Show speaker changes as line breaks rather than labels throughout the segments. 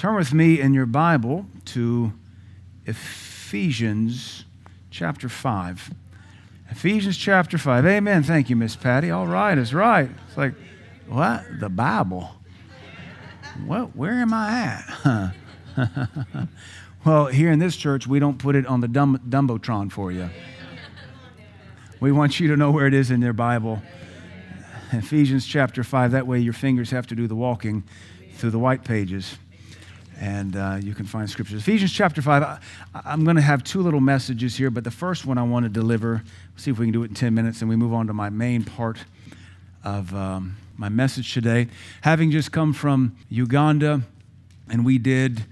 Turn with me in your Bible to Ephesians chapter 5. Ephesians chapter 5. Amen. Thank you, Miss Patty. All right, it's right. It's like, what? The Bible. What? Where am I at? well, here in this church, we don't put it on the dumb, Dumbotron for you. We want you to know where it is in your Bible. Ephesians chapter 5. That way your fingers have to do the walking through the white pages. And uh, you can find scriptures. Ephesians chapter 5. I, am going to have two little messages here, but the first one I want to deliver, see if we can do it in 10 minutes, and we move on to my main part of um, my message today. Having just come from Uganda, and we did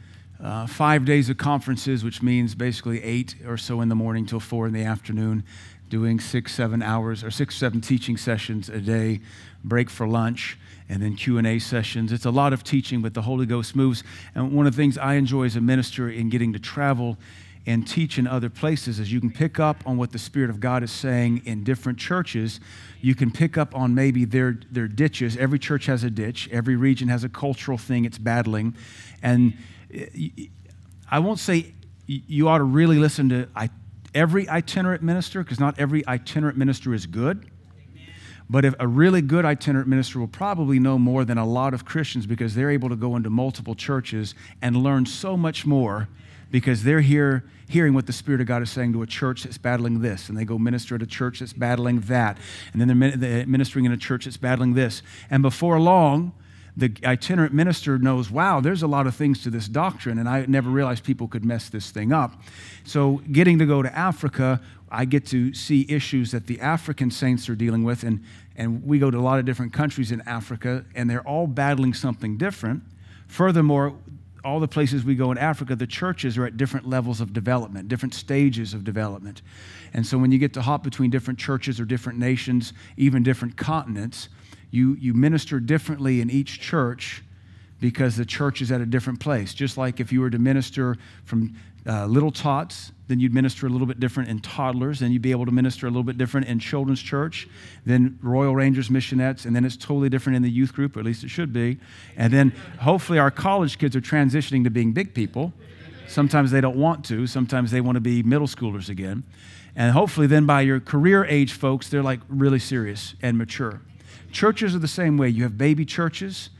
uh, five days of conferences, which means basically eight or so in the morning till four in the afternoon doing six, seven hours or six, seven teaching sessions a day, break for lunch, and then Q&A sessions. It's a lot of teaching, but the Holy Ghost moves. And one of the things I enjoy as a minister in getting to travel and teach in other places is you can pick up on what the Spirit of God is saying in different churches. You can pick up on maybe their, their ditches. Every church has a ditch. Every region has a cultural thing it's battling. And eh, I won't say you ought to really listen to every itinerant minister, because not every itinerant minister is good. But if a really good itinerant minister will probably know more than a lot of Christians because they're able to go into multiple churches and learn so much more because they're here hearing what the Spirit of God is saying to a church that's battling this, and they go minister at a church that's battling that, and then they're ministering in a church that's battling this. And before long, the itinerant minister knows, wow, there's a lot of things to this doctrine, and I never realized people could mess this thing up. So, getting to go to Africa, I get to see issues that the African saints are dealing with, and, and we go to a lot of different countries in Africa, and they're all battling something different. Furthermore, all the places we go in Africa, the churches are at different levels of development, different stages of development. And so when you get to hop between different churches or different nations, even different continents, you, you minister differently in each church because the church is at a different place. Just like if you were to minister from uh, little tots, then you'd minister a little bit different in toddlers, then you'd be able to minister a little bit different in children's church, then Royal Rangers missionettes, and then it's totally different in the youth group, or at least it should be. And then hopefully our college kids are transitioning to being big people. Sometimes they don't want to, sometimes they want to be middle schoolers again. And hopefully, then by your career age folks, they're like really serious and mature. Churches are the same way. You have baby churches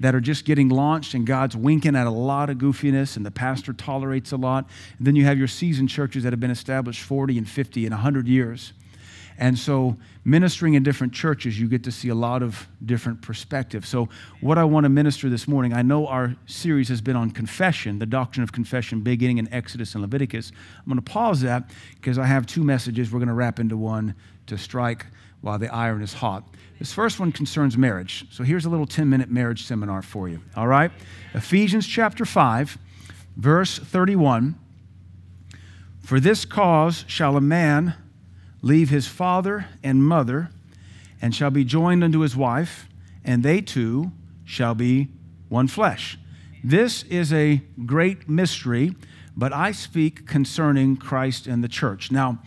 that are just getting launched, and God's winking at a lot of goofiness, and the pastor tolerates a lot. And then you have your seasoned churches that have been established 40 and 50 and 100 years. And so, ministering in different churches, you get to see a lot of different perspectives. So, what I want to minister this morning, I know our series has been on confession, the doctrine of confession, beginning in Exodus and Leviticus. I'm going to pause that because I have two messages we're going to wrap into one to strike while the iron is hot. This first one concerns marriage. So here's a little 10 minute marriage seminar for you. All right? Ephesians chapter 5, verse 31. For this cause shall a man leave his father and mother, and shall be joined unto his wife, and they two shall be one flesh. This is a great mystery, but I speak concerning Christ and the church. Now,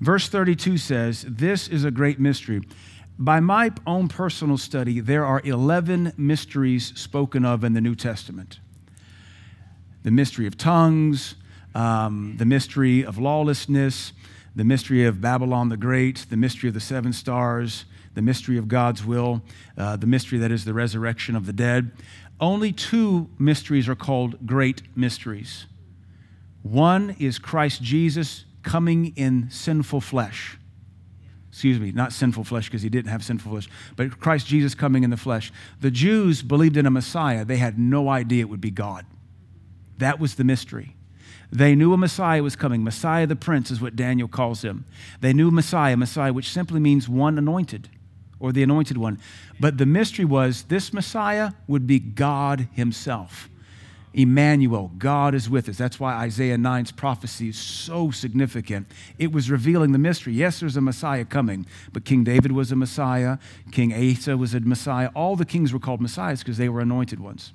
verse 32 says, This is a great mystery. By my own personal study, there are 11 mysteries spoken of in the New Testament the mystery of tongues, um, the mystery of lawlessness, the mystery of Babylon the Great, the mystery of the seven stars, the mystery of God's will, uh, the mystery that is the resurrection of the dead. Only two mysteries are called great mysteries. One is Christ Jesus coming in sinful flesh excuse me, not sinful flesh because he didn't have sinful flesh, but Christ Jesus coming in the flesh. The Jews believed in a Messiah. They had no idea it would be God. That was the mystery. They knew a Messiah was coming. Messiah the Prince is what Daniel calls him. They knew Messiah, Messiah, which simply means one anointed or the anointed one. But the mystery was this Messiah would be God Himself. Emmanuel, God is with us. That's why Isaiah 9's prophecy is so significant. It was revealing the mystery. Yes, there's a Messiah coming, but King David was a Messiah, King Asa was a Messiah. All the kings were called Messiahs because they were anointed ones.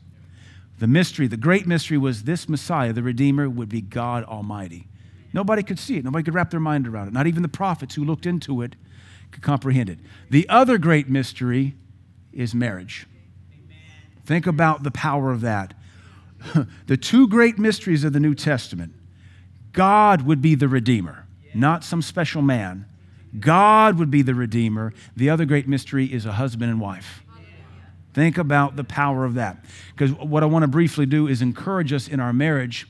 The mystery, the great mystery was this Messiah, the Redeemer, would be God Almighty. Nobody could see it, nobody could wrap their mind around it. Not even the prophets who looked into it could comprehend it. The other great mystery is marriage. Think about the power of that the two great mysteries of the New Testament God would be the Redeemer, not some special man. God would be the Redeemer. The other great mystery is a husband and wife. Think about the power of that. Because what I want to briefly do is encourage us in our marriage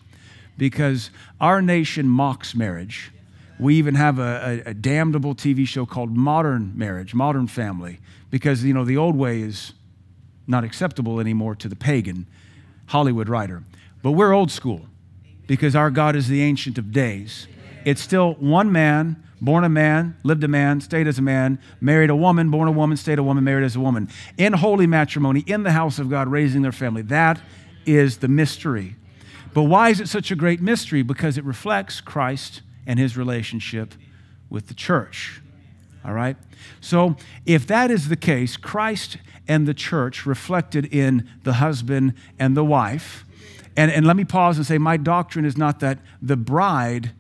because our nation mocks marriage. We even have a, a, a, damnable TV show called Modern Marriage, Modern Family, because you know the old way is not acceptable anymore to the pagan Hollywood writer. But we're old school because our God is the ancient of days. It's still one man, born a man, lived a man, stayed as a man, married a woman, born a woman, stayed a woman, married as a woman, in holy matrimony, in the house of God, raising their family. That is the mystery. But why is it such a great mystery? Because it reflects Christ and his relationship with the church. All right? So, if that is the case, Christ and the church reflected in the husband and the wife. And, and let me pause and say, my doctrine is not that the bride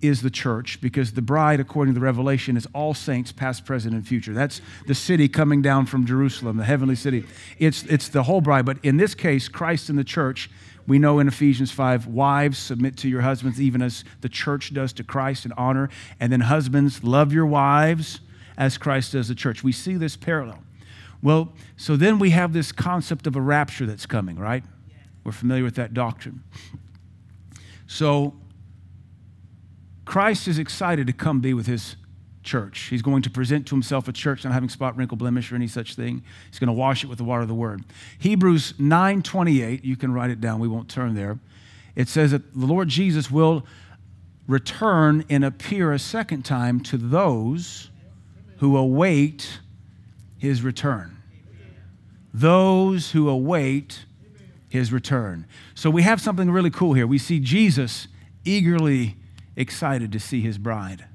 is the church, because the bride, according to the Revelation, is all saints, past, present, and future. That's the city coming down from Jerusalem, the heavenly city. It's, it's the whole bride. But in this case, Christ and the church, we know in Ephesians 5, wives, submit to your husbands, even as the church does to Christ in honor. And then husbands, love your wives as Christ does the church. We see this parallel. Well, so then we have this concept of a rapture that's coming, right? We're familiar with that doctrine. So Christ is excited to come be with his church. He's going to present to himself a church not having spot, wrinkle, blemish, or any such thing. He's going to wash it with the water of the word. Hebrews 9:28, you can write it down, we won't turn there. It says that the Lord Jesus will return and appear a second time to those who await his return. Those who await his return. So we have something really cool here. We see Jesus eagerly excited to see his bride.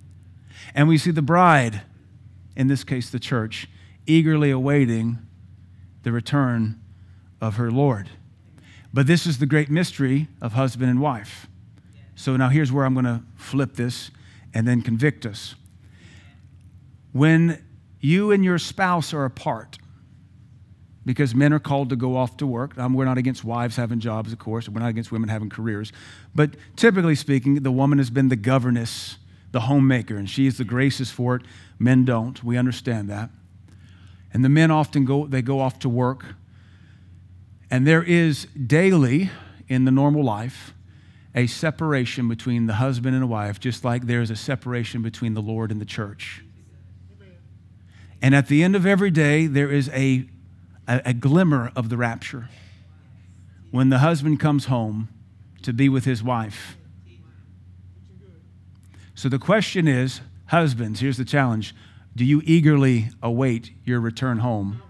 And we see the bride, in this case the church, eagerly awaiting the return of her Lord. But this is the great mystery of husband and wife. So now here's where I'm going to flip this and then convict us. When you and your spouse are apart because men are called to go off to work. Um, we're not against wives having jobs, of course. We're not against women having careers. But typically speaking, the woman has been the governess, the homemaker, and she is the graces for it. Men don't. We understand that. And the men often go, they go off to work. And there is daily in the normal life a separation between the husband and the wife, just like there's a separation between the Lord and the church. And at the end of every day, there is a, a, a, glimmer of the rapture when the husband comes home to be with his wife. So the question is husbands, here's the challenge do you eagerly await your return home?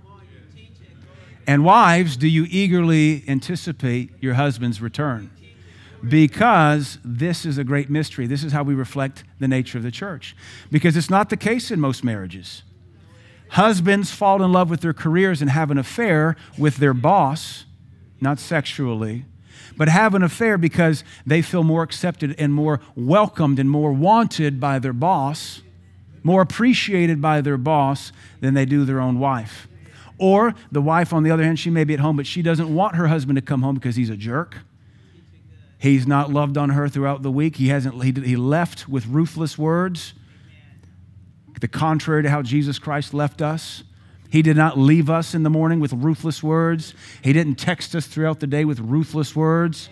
And wives, do you eagerly anticipate your husband's return? Because this is a great mystery. This is how we reflect the nature of the church. Because it's not the case in most marriages. Husbands fall in love with their careers and have an affair with their boss, not sexually, but have an affair because they feel more accepted and more welcomed and more wanted by their boss, more appreciated by their boss than they do their own wife. Or the wife, on the other hand, she may be at home, but she doesn't want her husband to come home because he's a jerk. He's not loved on her throughout the week. He hasn't. He, he left with ruthless words the contrary to how Jesus Christ left us. He did not leave us in the morning with ruthless words. He didn't text us throughout the day with ruthless words.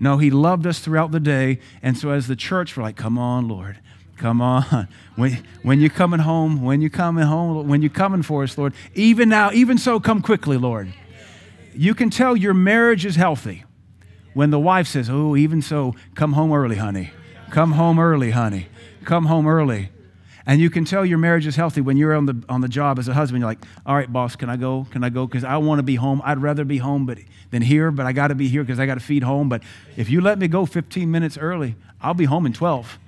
No, He loved us throughout the day. And so, as the church, we're like, come on, Lord. Come on. When, when you're coming home, when you're coming home, when you're coming for us, Lord, even now, even so, come quickly, Lord. You can tell your marriage is healthy when the wife says, Oh, even so, come home early, honey. Come home early, honey. Come home early. And you can tell your marriage is healthy when you're on the, on the job as a husband. You're like, all right, boss, can I go? Can I go? Because I want to be home. I'd rather be home but, than here, but I got to be here because I got to feed home. But if you let me go 15 minutes early, I'll be home in 12.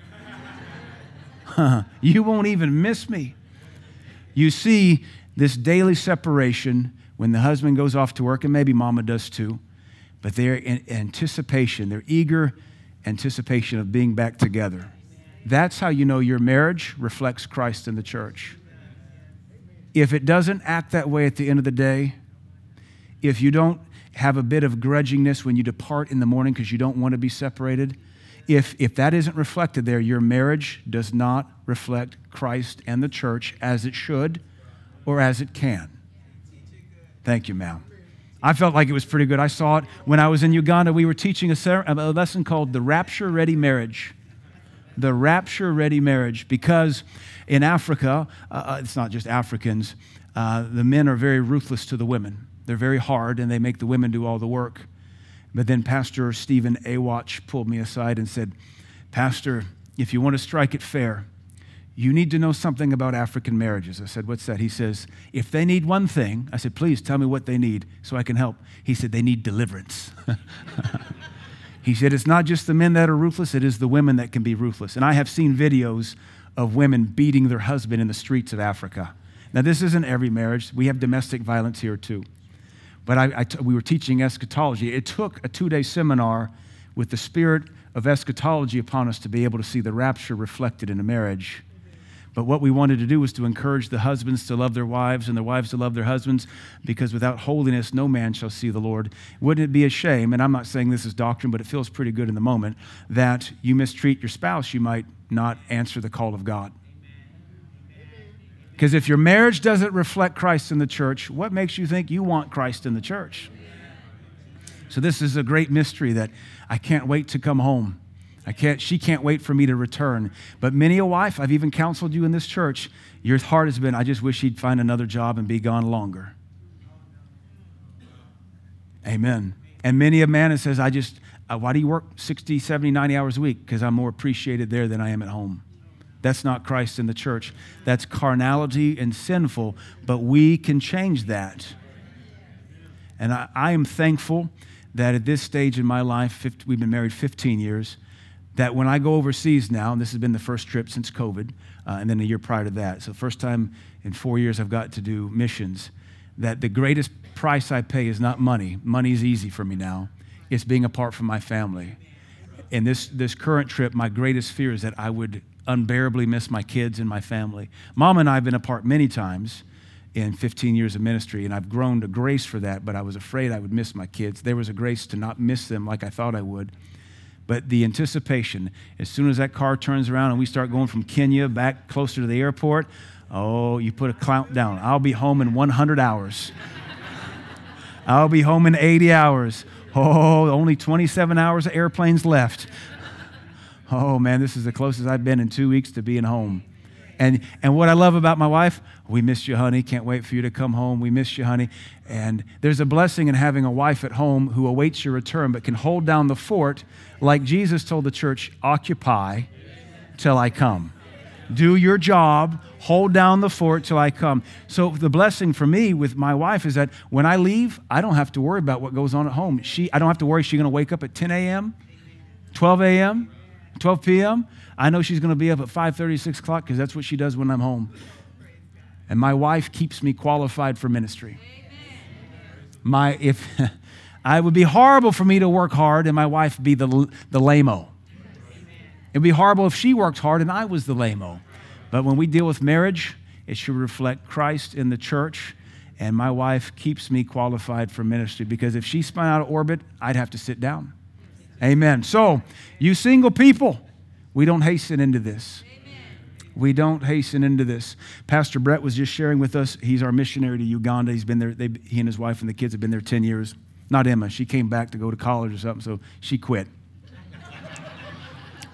you won't even miss me. You see this daily separation when the husband goes off to work, and maybe mama does too, but they're in anticipation, they're eager anticipation of being back together. That's how you know your marriage reflects Christ in the church. If it doesn't act that way at the end of the day, if you don't have a bit of grudgingness when you depart in the morning because you don't want to be separated, if, if that isn't reflected there, your marriage does not reflect Christ and the church as it should or as it can. Thank you, ma'am. I felt like it was pretty good. I saw it when I was in Uganda. We were teaching a, a lesson called The Rapture Ready Marriage. The Rapture Ready Marriage. Because in Africa, uh, uh, it's not just Africans, uh, the men are very ruthless to the women. They're very hard and they make the women do all the work. But then Pastor Stephen Awatch pulled me aside and said, Pastor, if you want to strike it fair, you need to know something about African marriages. I said, What's that? He says, If they need one thing, I said, Please tell me what they need so I can help. He said, They need deliverance. he said, It's not just the men that are ruthless, it is the women that can be ruthless. And I have seen videos of women beating their husband in the streets of Africa. Now, this isn't every marriage, we have domestic violence here too. But I, I t- we were teaching eschatology. It took a two day seminar with the spirit of eschatology upon us to be able to see the rapture reflected in a marriage. But what we wanted to do was to encourage the husbands to love their wives and the wives to love their husbands, because without holiness, no man shall see the Lord. Wouldn't it be a shame, and I'm not saying this is doctrine, but it feels pretty good in the moment, that you mistreat your spouse, you might not answer the call of God? Because if your marriage doesn't reflect Christ in the church, what makes you think you want Christ in the church? So, this is a great mystery that I can't wait to come home. I can't, she can't wait for me to return. But many a wife, I've even counseled you in this church, your heart has been, I just wish he'd find another job and be gone longer. Amen. And many a man says, I just, uh, why do you work 60, 70, 90 hours a week? Because I'm more appreciated there than I am at home. That's not Christ in the church. That's carnality and sinful, but we can change that. And I, I am thankful that at this stage in my life, 50, we've been married 15 years, that when I go overseas now, and this has been the first trip since COVID, uh, and then a year prior to that, so first time in four years I've got to do missions, that the greatest price I pay is not money. Money is easy for me now. It's being apart from my family. And this, this current trip, my greatest fear is that I would unbearably miss my kids and my family. Mom and I have been apart many times in 15 years of ministry, and I've grown to grace for that, but I was afraid I would miss my kids. There was a grace to not miss them like I thought I would. But the anticipation, as soon as that car turns around and we start going from Kenya back closer to the airport, oh, you put a clout down. I'll be home in 100 hours. I'll be home in 80 hours. Oh, only 27 hours of airplanes left. Oh man, this is the closest I've been in two weeks to being home. And, and what I love about my wife, we miss you, honey. Can't wait for you to come home. We miss you, honey. And there's a blessing in having a wife at home who awaits your return but can hold down the fort like Jesus told the church occupy till I come. Do your job, hold down the fort till I come. So the blessing for me with my wife is that when I leave, I don't have to worry about what goes on at home. She, I don't have to worry she's going to wake up at 10 a.m., 12 a.m., 12 p.m. I know she's going to be up at 5:30, 6 o'clock because that's what she does when I'm home. And my wife keeps me qualified for ministry. My if I would be horrible for me to work hard and my wife be the the lameo. It'd be horrible if she worked hard and I was the lameo. But when we deal with marriage, it should reflect Christ in the church. And my wife keeps me qualified for ministry because if she spun out of orbit, I'd have to sit down. Amen. So, you single people, we don't hasten into this. We don't hasten into this. Pastor Brett was just sharing with us. He's our missionary to Uganda. He's been there. They, he and his wife and the kids have been there 10 years. Not Emma. She came back to go to college or something, so she quit.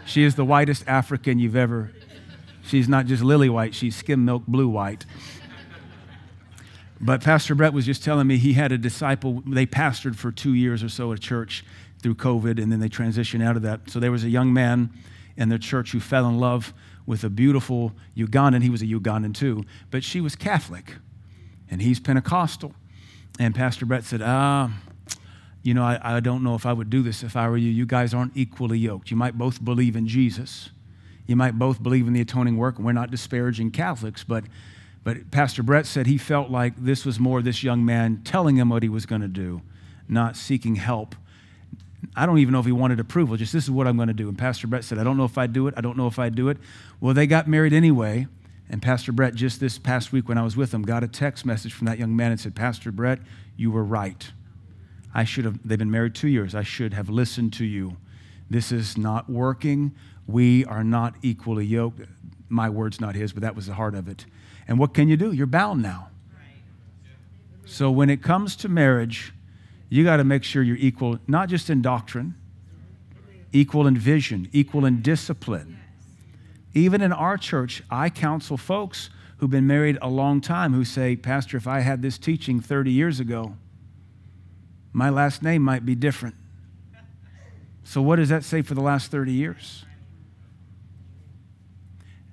she is the whitest African you've ever. She's not just lily white, she's skim milk blue white. But Pastor Brett was just telling me he had a disciple, they pastored for two years or so at a church through COVID, and then they transitioned out of that. So there was a young man in their church who fell in love with a beautiful Ugandan. He was a Ugandan too, but she was Catholic, and he's Pentecostal. And Pastor Brett said, Ah, you know, I, I don't know if I would do this if I were you. You guys aren't equally yoked. You might both believe in Jesus. You might both believe in the atoning work. And we're not disparaging Catholics, but but Pastor Brett said he felt like this was more this young man telling him what he was going to do, not seeking help I don't even know if he wanted approval, just this is what I'm going to do. And Pastor Brett said, I don't know if I'd do it. I don't know if I'd do it. Well, they got married anyway. And Pastor Brett, just this past week when I was with him, got a text message from that young man and said, Pastor Brett, you were right. I should have, they've been married two years. I should have listened to you. This is not working. We are not equally yoked. My word's not his, but that was the heart of it. And what can you do? You're bound now. So when it comes to marriage, you got to make sure you're equal, not just in doctrine, equal in vision, equal in discipline. Even in our church, I counsel folks who've been married a long time who say, Pastor, if I had this teaching 30 years ago, my last name might be different. So, what does that say for the last 30 years?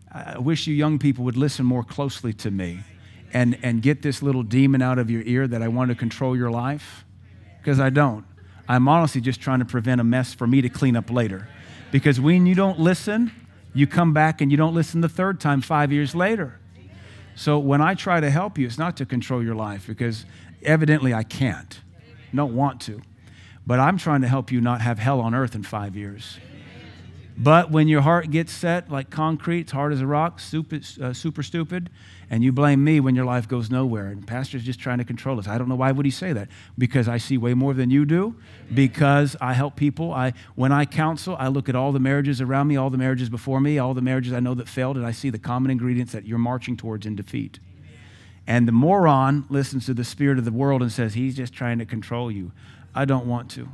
I wish you young people would listen more closely to me and, and get this little demon out of your ear that I want to control your life, because I don't. I'm honestly just trying to prevent a mess for me to clean up later. Because when you don't listen, you come back and you don't listen the third time five years later. So when I try to help you, it's not to control your life because evidently I can't, don't want to. But I'm trying to help you not have hell on earth in five years. But when your heart gets set like concrete, it's hard as a rock, super, uh, super stupid, and you blame me when your life goes nowhere, and pastor's just trying to control us. I don't know why would he say that? Because I see way more than you do. Because I help people. I when I counsel, I look at all the marriages around me, all the marriages before me, all the marriages I know that failed, and I see the common ingredients that you're marching towards in defeat. And the moron listens to the spirit of the world and says, He's just trying to control you. I don't want to.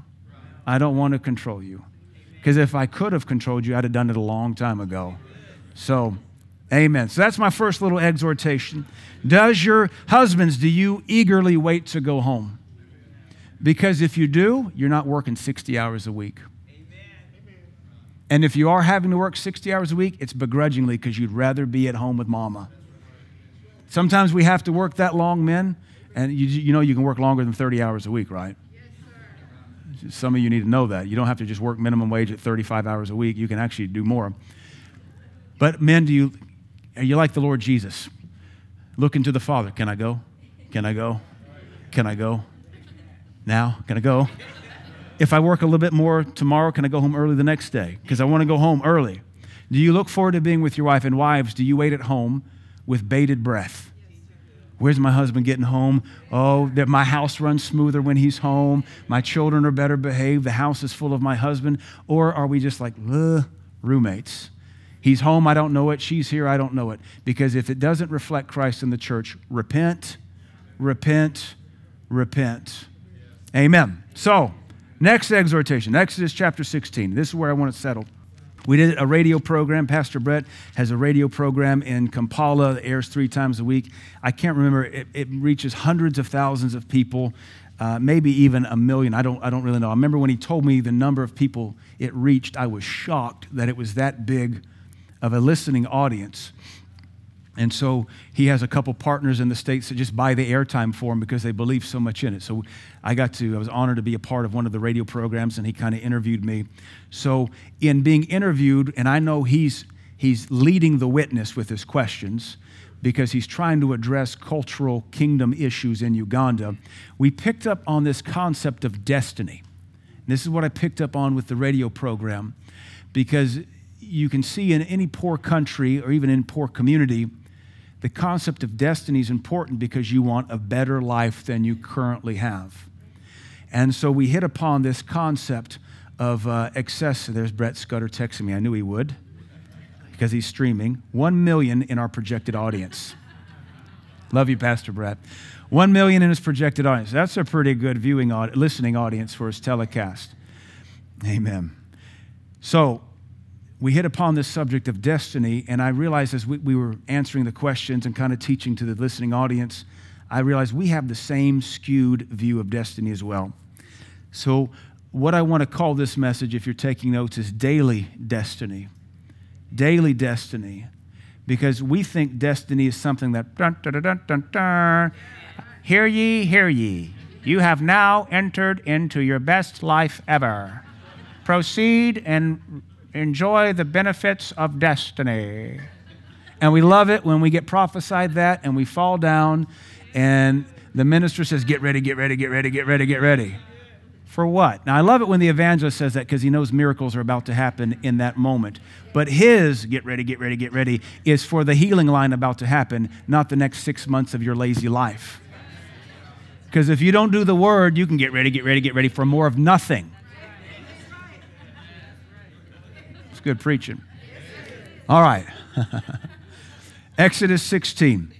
I don't want to control you. Because if I could have controlled you, I'd have done it a long time ago. So, amen. So that's my first little exhortation. Does your husbands, do you eagerly wait to go home? Because if you do, you're not working 60 hours a week. And if you are having to work 60 hours a week, it's begrudgingly because you'd rather be at home with mama. Sometimes we have to work that long, men, and you, you know you can work longer than 30 hours a week, right? Some of you need to know that. You don't have to just work minimum wage at 35 hours a week. You can actually do more. But men, do you are you like the Lord Jesus? Looking to the Father. Can I go? Can I go? Can I go? Now? Can I go? If I work a little bit more tomorrow, can I go home early the next day? Because I want to go home early. Do you look forward to being with your wife? And wives, do you wait at home with bated breath? Where's my husband getting home? Oh, that my house runs smoother when he's home. My children are better behaved. The house is full of my husband. Or are we just like roommates? He's home, I don't know it. She's here, I don't know it. Because if it doesn't reflect Christ in the church, repent, repent, repent. Amen. So, next exhortation, Exodus chapter 16. This is where I want to settle. We did a radio program. Pastor Brett has a radio program in Kampala that airs three times a week. I can't remember, it, it reaches hundreds of thousands of people, uh, maybe even a million. I don't, I don't really know. I remember when he told me the number of people it reached, I was shocked that it was that big of a listening audience. And so he has a couple partners in the States that just buy the airtime for him because they believe so much in it. So I got to, I was honored to be a part of one of the radio programs and he kind of interviewed me. So in being interviewed, and I know he's, he's leading the witness with his questions because he's trying to address cultural kingdom issues in Uganda, we picked up on this concept of destiny. And this is what I picked up on with the radio program because you can see in any poor country or even in poor community, the concept of destiny is important because you want a better life than you currently have. And so we hit upon this concept of uh, excess. There's Brett Scudder texting me. I knew he would because he's streaming. One million in our projected audience. Love you, Pastor Brett. One million in his projected audience. That's a pretty good viewing, listening audience for his telecast. Amen. So we hit upon this subject of destiny, and I realized as we, we were answering the questions and kind of teaching to the listening audience, I realized we have the same skewed view of destiny as well. So, what I want to call this message, if you're taking notes, is daily destiny. Daily destiny. Because we think destiny is something that, dun, dun, dun, dun, dun, hear ye, hear ye. You have now entered into your best life ever. Proceed and enjoy the benefits of destiny. And we love it when we get prophesied that and we fall down and the minister says, Get ready, get ready, get ready, get ready, get ready. For what? Now, I love it when the evangelist says that because he knows miracles are about to happen in that moment. But his get ready, get ready, get ready is for the healing line about to happen, not the next six months of your lazy life. Because if you don't do the word, you can get ready, get ready, get ready for more of nothing. It's good preaching. All right. Exodus 16.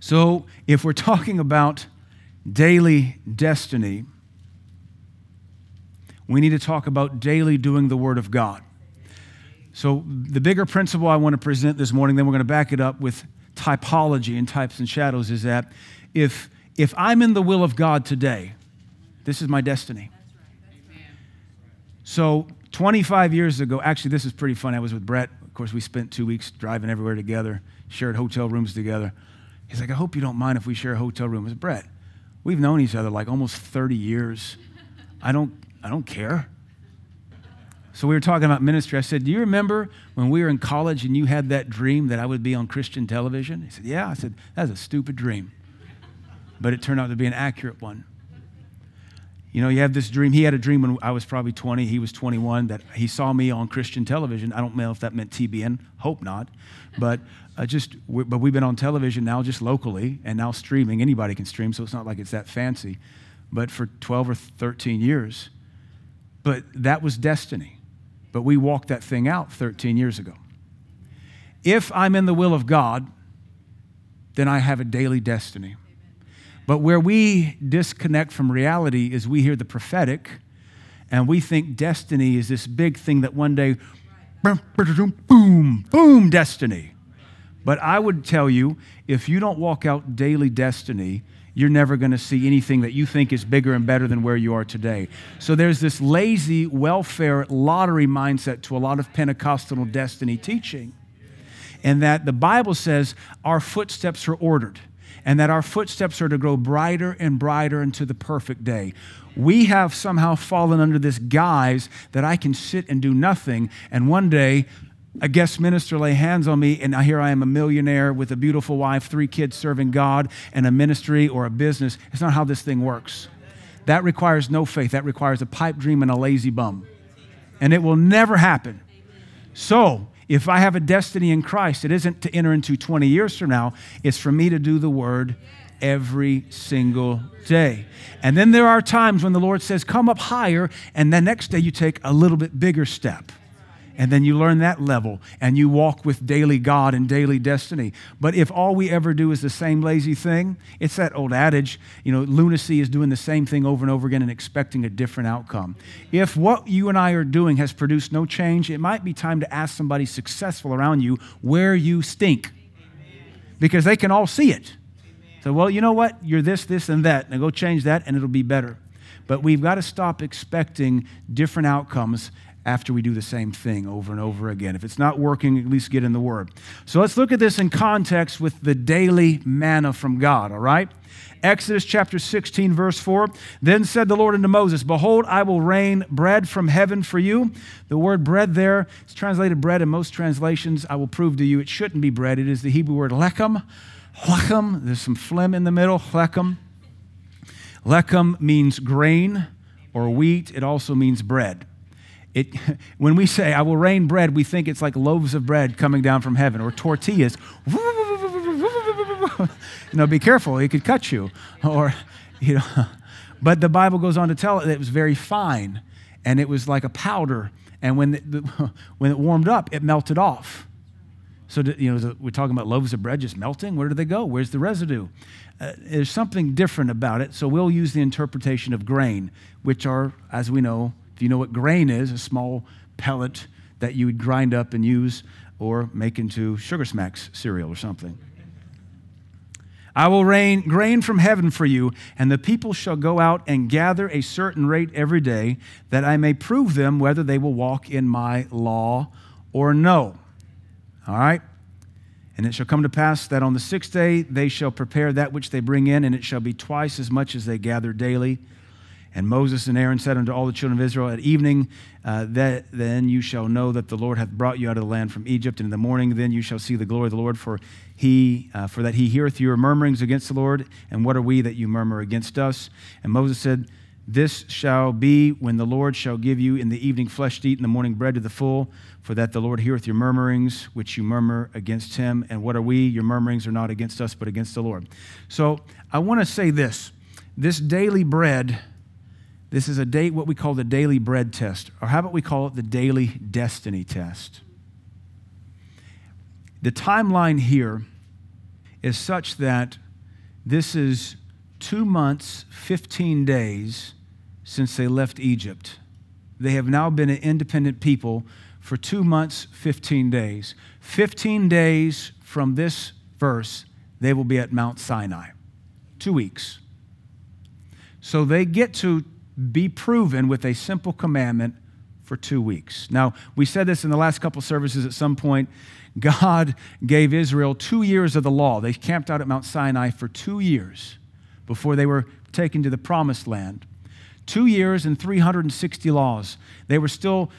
So, if we're talking about daily destiny, we need to talk about daily doing the Word of God. So, the bigger principle I want to present this morning, then we're going to back it up with typology and types and shadows, is that if, if I'm in the will of God today, this is my destiny. So, 25 years ago, actually, this is pretty fun. I was with Brett. Of course, we spent two weeks driving everywhere together, shared hotel rooms together. He's like, I hope you don't mind if we share a hotel room. I said, Brett, we've known each other like almost 30 years. I don't, I don't care. So we were talking about ministry. I said, Do you remember when we were in college and you had that dream that I would be on Christian television? He said, Yeah. I said, That's a stupid dream. But it turned out to be an accurate one. You know, you have this dream. He had a dream when I was probably 20, he was 21, that he saw me on Christian television. I don't know if that meant TBN, hope not. But uh, just, but we've been on television now just locally and now streaming. Anybody can stream, so it's not like it's that fancy. But for 12 or 13 years. But that was destiny. But we walked that thing out 13 years ago. If I'm in the will of God, then I have a daily destiny. But where we disconnect from reality is we hear the prophetic and we think destiny is this big thing that one day, boom, boom, destiny. But I would tell you if you don't walk out daily destiny, you're never going to see anything that you think is bigger and better than where you are today. So there's this lazy welfare lottery mindset to a lot of Pentecostal destiny teaching. And that the Bible says our footsteps are ordered and that our footsteps are to grow brighter and brighter into the perfect day. We have somehow fallen under this guise that I can sit and do nothing, and one day a guest minister lay hands on me, and here I am a millionaire with a beautiful wife, three kids serving God, and a ministry or a business. It's not how this thing works. That requires no faith. That requires a pipe dream and a lazy bum. And it will never happen. So, if I have a destiny in Christ, it isn't to enter into 20 years from now, it's for me to do the word every single day. And then there are times when the Lord says, Come up higher, and the next day you take a little bit bigger step and then you learn that level and you walk with daily God and daily destiny. But if all we ever do is the same lazy thing, it's that old adage, you know, lunacy is doing the same thing over and over again and expecting a different outcome. If what you and I are doing has produced no change, it might be time to ask somebody successful around you where you stink because they can all see it. So, well, you know what? You're this, this, and that. Now go change that and it'll be better. But we've got to stop expecting different outcomes after we do the same thing over and over again. If it's not working, at least get in the Word. So let's look at this in context with the daily manna from God, all right? Exodus chapter 16, verse 4. Then said the Lord unto Moses, Behold, I will rain bread from heaven for you. The word bread there is translated bread in most translations. I will prove to you it shouldn't be bread. It is the Hebrew word lechem. Lechem, there's some phlegm in the middle. Lechem. Lechem means grain or wheat, it also means bread. It, when we say, I will rain bread, we think it's like loaves of bread coming down from heaven or tortillas. you know, be careful, it could cut you. Or, you know, but the Bible goes on to tell it, it was very fine and it was like a powder. And when, the, when it warmed up, it melted off. So, you know, we're talking about loaves of bread just melting. Where do they go? Where's the residue? Uh, there's something different about it. So, we'll use the interpretation of grain, which are, as we know, if you know what grain is, a small pellet that you would grind up and use or make into Sugar Smacks cereal or something. I will rain grain from heaven for you, and the people shall go out and gather a certain rate every day, that I may prove them whether they will walk in my law or no. All right? And it shall come to pass that on the sixth day they shall prepare that which they bring in, and it shall be twice as much as they gather daily. And Moses and Aaron said unto all the children of Israel, At evening, uh, that, then you shall know that the Lord hath brought you out of the land from Egypt. And in the morning, then you shall see the glory of the Lord, for he, uh, for that he heareth your murmurings against the Lord. And what are we that you murmur against us? And Moses said, This shall be when the Lord shall give you in the evening flesh to eat, in the morning bread to the full. For that the Lord heareth your murmurings, which you murmur against him. And what are we? Your murmurings are not against us, but against the Lord. So I want to say this this daily bread, this is a date, what we call the daily bread test, or how about we call it the daily destiny test? The timeline here is such that this is two months, 15 days since they left Egypt. They have now been an independent people for two months, 15 days. 15 days from this verse, they will be at Mount Sinai. Two weeks. So they get to be proven with a simple commandment for two weeks. Now, we said this in the last couple services at some point. God gave Israel two years of the law. They camped out at Mount Sinai for two years before they were taken to the promised land. Two years and 360 laws. They were still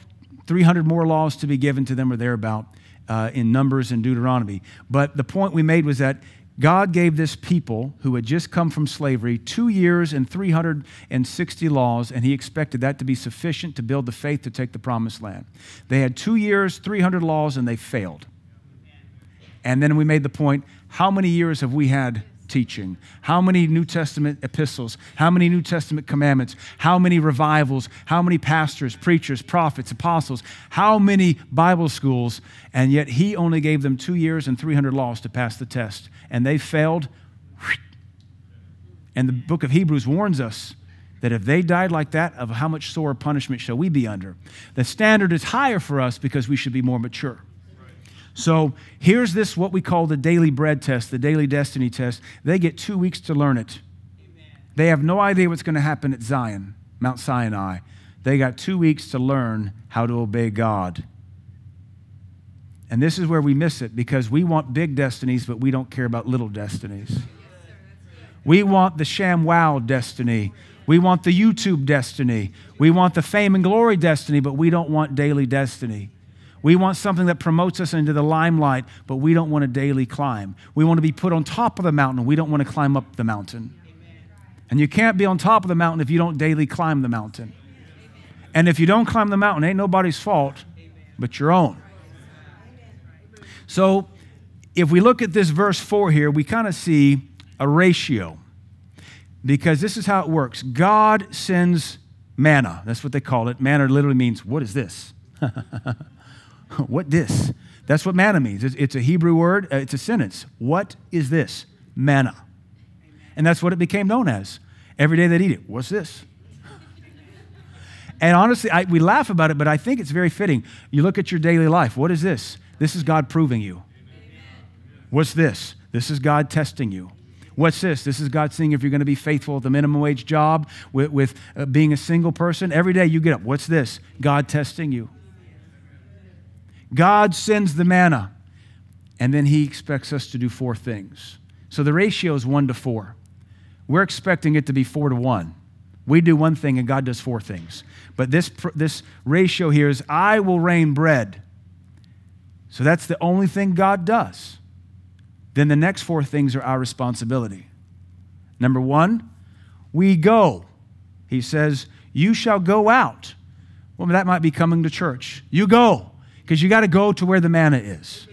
300 more laws to be given to them or thereabout uh, in Numbers and Deuteronomy. But the point we made was that God gave this people who had just come from slavery two years and 360 laws, and He expected that to be sufficient to build the faith to take the promised land. They had two years, 300 laws, and they failed. And then we made the point how many years have we had teaching? How many New Testament epistles? How many New Testament commandments? How many revivals? How many pastors, preachers, prophets, apostles? How many Bible schools? And yet he only gave them two years and 300 laws to pass the test. And they failed. And the book of Hebrews warns us that if they died like that, of how much sore punishment shall we be under? The standard is higher for us because we should be more mature. So here's this what we call the daily bread test, the daily destiny test. They get two weeks to learn it. They have no idea what's going to happen at Zion, Mount Sinai. They got two weeks to learn how to obey God. And this is where we miss it because we want big destinies, but we don't care about little destinies. We want the ShamWow destiny. We want the YouTube destiny. We want the fame and glory destiny, but we don't want daily destiny. We want something that promotes us into the limelight, but we don't want a daily climb. We want to be put on top of the mountain. We don't want to climb up the mountain. And you can't be on top of the mountain if you don't daily climb the mountain. And if you don't climb the mountain, ain't nobody's fault but your own. So if we look at this verse 4 here, we kind of see a ratio because this is how it works God sends manna. That's what they call it. Manna literally means, what is this? what this? That's what manna means. It's, a Hebrew word, uh, it's a sentence. What is this? Manna. And that's what it became known as. Every day they'd eat it. What's this? And honestly, I, we laugh about it, but I think it's very fitting. You look at your daily life. What is this? This is God proving you. What's this? This is God testing you. What's this? This is God seeing if you're going to be faithful at the minimum wage job, with, with uh, being a single person. Every day you get up. What's this? God testing you. God sends the manna, and then He expects us to do four things. So the ratio is one to four. We're expecting it to be four to one. We do one thing, and God does four things. But this, this ratio here is I will rain bread. So that's the only thing God does. Then the next four things are our responsibility. Number one, we go. He says, You shall go out. Well, that might be coming to church. You go because you got to go to where the manna is.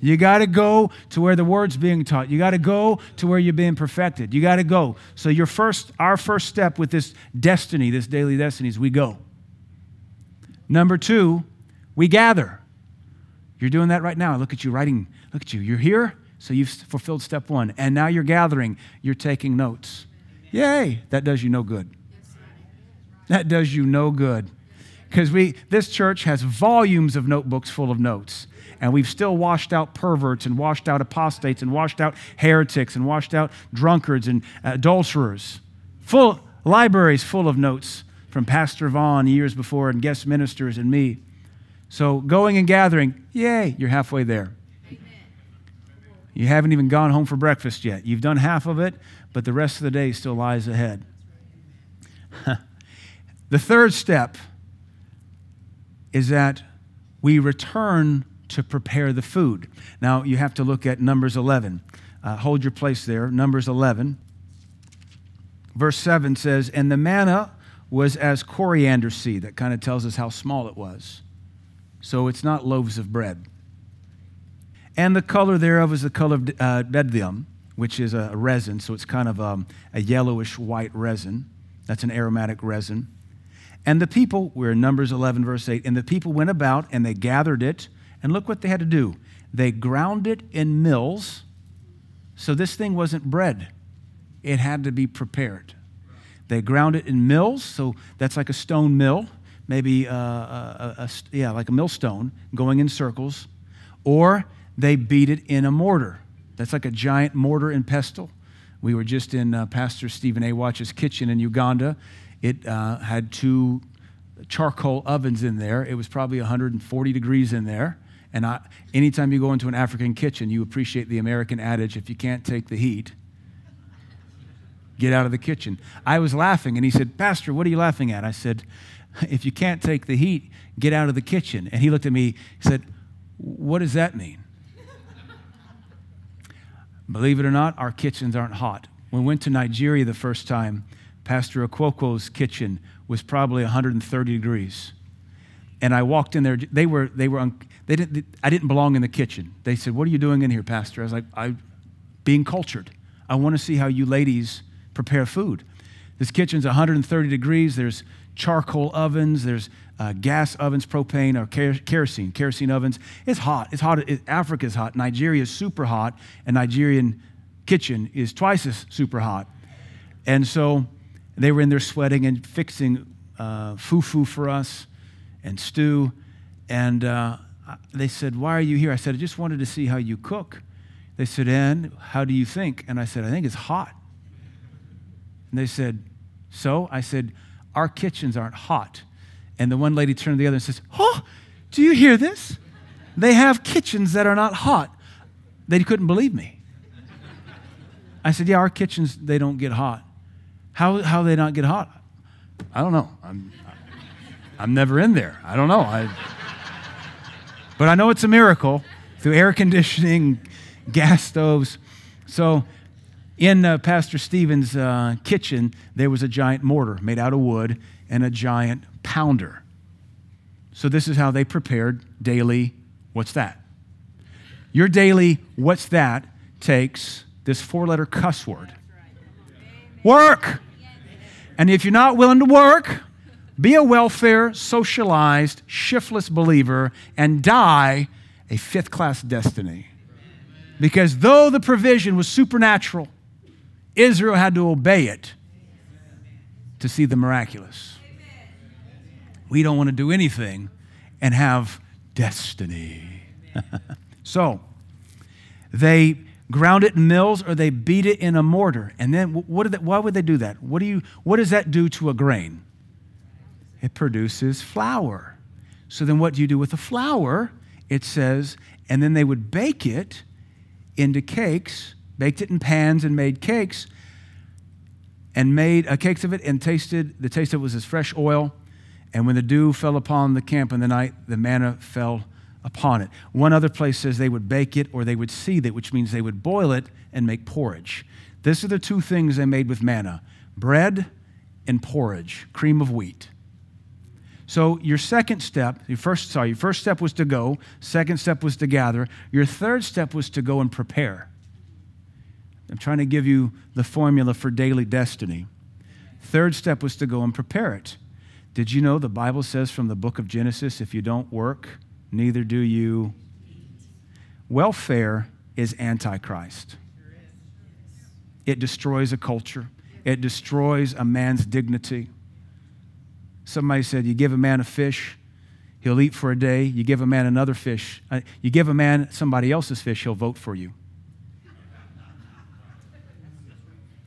You got to go to where the word's being taught. You got to go to where you're being perfected. You got to go. So your first our first step with this destiny, this daily destiny is we go. Number 2, we gather. You're doing that right now. Look at you writing. Look at you. You're here, so you've fulfilled step 1. And now you're gathering. You're taking notes. Yay! That does you no good. That does you no good because we this church has volumes of notebooks full of notes and we've still washed out perverts and washed out apostates and washed out heretics and washed out drunkards and adulterers full libraries full of notes from pastor vaughn years before and guest ministers and me so going and gathering yay you're halfway there you haven't even gone home for breakfast yet you've done half of it but the rest of the day still lies ahead the third step is that we return to prepare the food. Now, you have to look at Numbers 11. Uh, hold your place there. Numbers 11. Verse 7 says, And the manna was as coriander seed. That kind of tells us how small it was. So it's not loaves of bread. And the color thereof is the color of uh, bdellium, which is a resin, so it's kind of um, a yellowish white resin. That's an aromatic resin. And the people, we're in Numbers 11, verse 8, and the people went about and they gathered it. And look what they had to do they ground it in mills. So this thing wasn't bread, it had to be prepared. They ground it in mills, so that's like a stone mill, maybe uh, a, a, a, yeah, like a millstone going in circles, or they beat it in a mortar. That's like a giant mortar and pestle. We were just in uh, Pastor Stephen A. Watch's kitchen in Uganda. It uh, had two charcoal ovens in there. It was probably 140 degrees in there. And I, anytime you go into an African kitchen, you appreciate the American adage if you can't take the heat, get out of the kitchen. I was laughing, and he said, Pastor, what are you laughing at? I said, If you can't take the heat, get out of the kitchen. And he looked at me, he said, What does that mean? Believe it or not, our kitchens aren't hot. We went to Nigeria the first time, Pastor Okwoko's kitchen was probably 130 degrees. And I walked in there. They were, they were, they didn't, I didn't belong in the kitchen. They said, What are you doing in here, Pastor? I was like, I'm being cultured. I want to see how you ladies prepare food. This kitchen's 130 degrees. There's charcoal ovens. There's uh, gas ovens, propane or kerosene, kerosene ovens. It's hot. It's hot. It, Africa is hot. Nigeria is super hot. And Nigerian kitchen is twice as super hot. And so they were in there sweating and fixing uh, fufu for us and stew. And uh, they said, Why are you here? I said, I just wanted to see how you cook. They said, And how do you think? And I said, I think it's hot. And they said, So? I said, Our kitchens aren't hot. And the one lady turned to the other and says, Oh, do you hear this? They have kitchens that are not hot. They couldn't believe me. I said, Yeah, our kitchens, they don't get hot. How, how they not get hot? I don't know. I'm, I'm never in there. I don't know. I, but I know it's a miracle through air conditioning, gas stoves. So, in uh, Pastor Stephen's uh, kitchen, there was a giant mortar made out of wood and a giant pounder. So, this is how they prepared daily. What's that? Your daily, what's that, takes this four letter cuss word work. And if you're not willing to work, be a welfare, socialized, shiftless believer and die a fifth class destiny. Because though the provision was supernatural, Israel had to obey it to see the miraculous. We don't want to do anything and have destiny. so, they ground it in mills or they beat it in a mortar. And then what they, why would they do that? What, do you, what does that do to a grain? it produces flour. So then what do you do with the flour? It says, and then they would bake it into cakes, baked it in pans and made cakes, and made uh, cakes of it and tasted, the taste of it was as fresh oil. And when the dew fell upon the camp in the night, the manna fell upon it. One other place says they would bake it or they would seethe it, which means they would boil it and make porridge. this are the two things they made with manna bread and porridge, cream of wheat. So your second step, your first, sorry, your first step was to go. Second step was to gather. Your third step was to go and prepare. I'm trying to give you the formula for daily destiny. Third step was to go and prepare it. Did you know the Bible says from the book of Genesis, if you don't work, neither do you? Welfare is antichrist. It destroys a culture. It destroys a man's dignity. Somebody said, You give a man a fish, he'll eat for a day. You give a man another fish. Uh, you give a man somebody else's fish, he'll vote for you.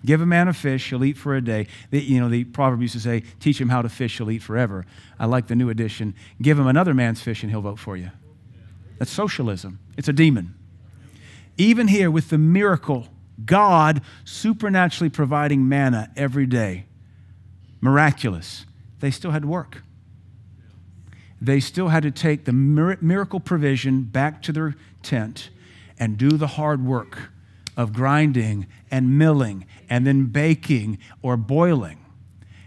Give a man a fish, he'll eat for a day. The, you know, the proverb used to say, teach him how to fish, he'll eat forever. I like the new edition. Give him another man's fish and he'll vote for you. That's socialism. It's a demon. Even here with the miracle, God supernaturally providing manna every day. Miraculous they still had work. They still had to take the miracle provision back to their tent and do the hard work of grinding and milling and then baking or boiling.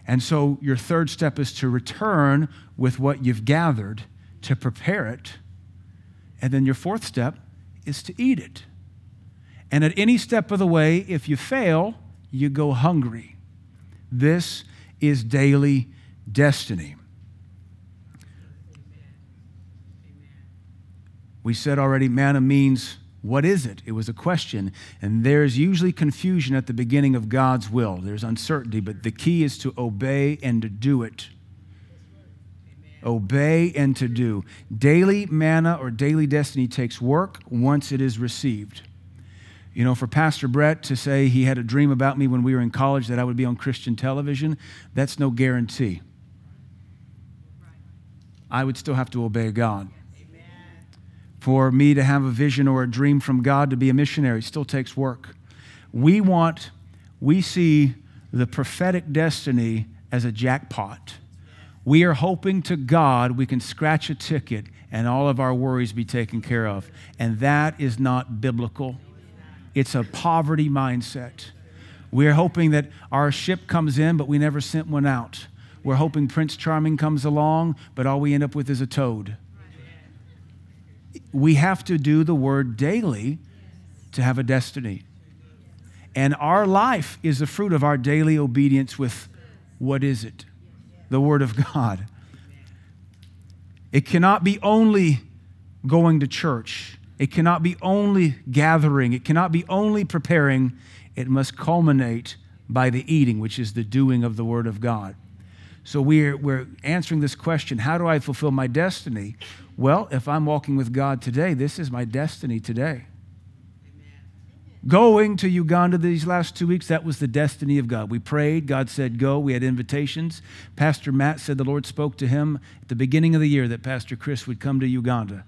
And so your third step is to return with what you've gathered to prepare it. And then your fourth step is to eat it. And at any step of the way, if you fail, you go hungry. This is daily destiny. We said already, manna means what is it? It was a question. And there's usually confusion at the beginning of God's will. There's uncertainty, but the key is to obey and to do it. Obey and to do. Daily manna or daily destiny takes work once it is received. You know, for Pastor Brett to say he had a dream about me when we were in college that I would be on Christian television, that's no guarantee. I would still have to obey God. For me to have a vision or a dream from God to be a missionary still takes work. We want, we see the prophetic destiny as a jackpot. We are hoping to God we can scratch a ticket and all of our worries be taken care of. And that is not biblical. It's a poverty mindset. We're hoping that our ship comes in, but we never sent one out. We're hoping Prince Charming comes along, but all we end up with is a toad we have to do the word daily to have a destiny. And our life is the fruit of our daily obedience with what is it? The Word of God. It cannot be only going to church, it cannot be only gathering, it cannot be only preparing. It must culminate by the eating, which is the doing of the Word of God. So we're, we're answering this question how do I fulfill my destiny? Well, if I'm walking with God today, this is my destiny today. Going to Uganda these last two weeks, that was the destiny of God. We prayed, God said go, we had invitations. Pastor Matt said the Lord spoke to him at the beginning of the year that Pastor Chris would come to Uganda.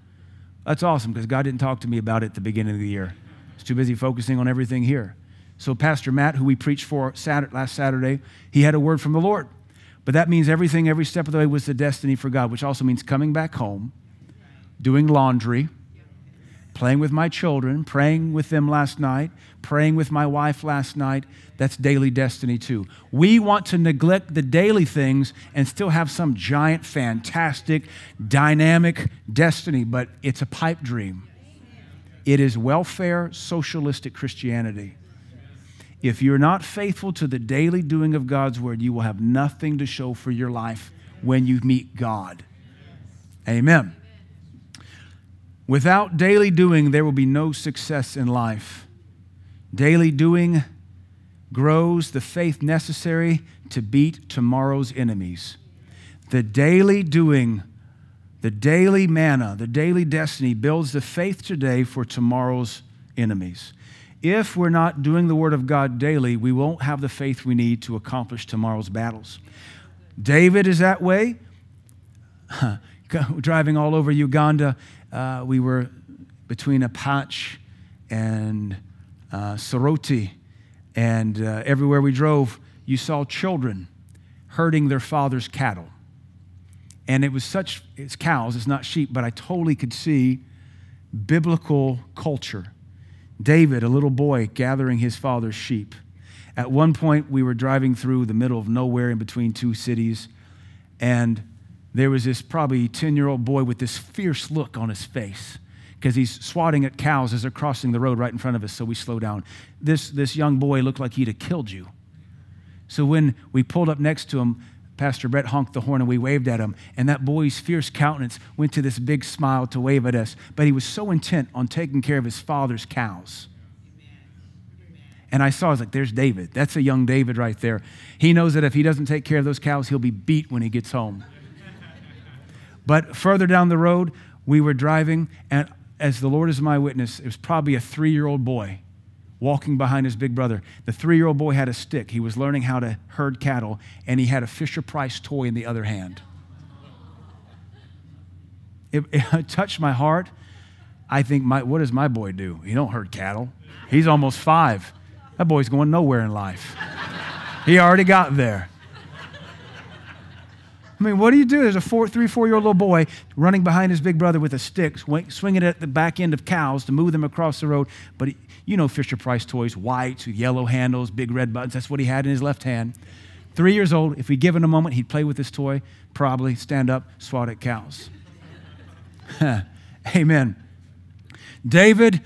That's awesome because God didn't talk to me about it at the beginning of the year. I was too busy focusing on everything here. So, Pastor Matt, who we preached for Saturday, last Saturday, he had a word from the Lord. But that means everything, every step of the way was the destiny for God, which also means coming back home doing laundry, playing with my children, praying with them last night, praying with my wife last night. That's daily destiny too. We want to neglect the daily things and still have some giant, fantastic, dynamic destiny, but it's a pipe dream. It is welfare, socialistic Christianity. If you're not faithful to the daily doing of God's word, you will have nothing to show for your life when you meet God. Amen. Without daily doing, there will be no success in life. Daily doing grows the faith necessary to beat tomorrow's enemies. The daily doing, the daily manna, the daily destiny builds the faith today for tomorrow's enemies. If we're not doing the Word of God daily, we won't have the faith we need to accomplish tomorrow's battles. David is that way. Driving all over Uganda, uh, we were between Apac and uh, Soroti, and uh, everywhere we drove, you saw children herding their father's cattle. And it was such, it's cows, it's not sheep, but I totally could see biblical culture. David, a little boy, gathering his father's sheep. At one point, we were driving through the middle of nowhere in between two cities, and there was this probably 10 year old boy with this fierce look on his face because he's swatting at cows as they're crossing the road right in front of us, so we slow down. This, this young boy looked like he'd have killed you. So when we pulled up next to him, Pastor Brett honked the horn and we waved at him, and that boy's fierce countenance went to this big smile to wave at us. But he was so intent on taking care of his father's cows. And I saw, I was like, there's David. That's a young David right there. He knows that if he doesn't take care of those cows, he'll be beat when he gets home. But further down the road, we were driving, and as the Lord is my witness, it was probably a three year old boy walking behind his big brother. The three year old boy had a stick. He was learning how to herd cattle, and he had a Fisher Price toy in the other hand. It, it touched my heart. I think, my, what does my boy do? He don't herd cattle. He's almost five. That boy's going nowhere in life. he already got there. I mean, what do you do? There's a four, three, four year old little boy running behind his big brother with a stick, swinging it at the back end of cows to move them across the road. But he, you know, Fisher Price toys, white, yellow handles, big red buttons. That's what he had in his left hand. Three years old, if we give him a moment, he'd play with this toy, probably stand up, swat at cows. Amen. David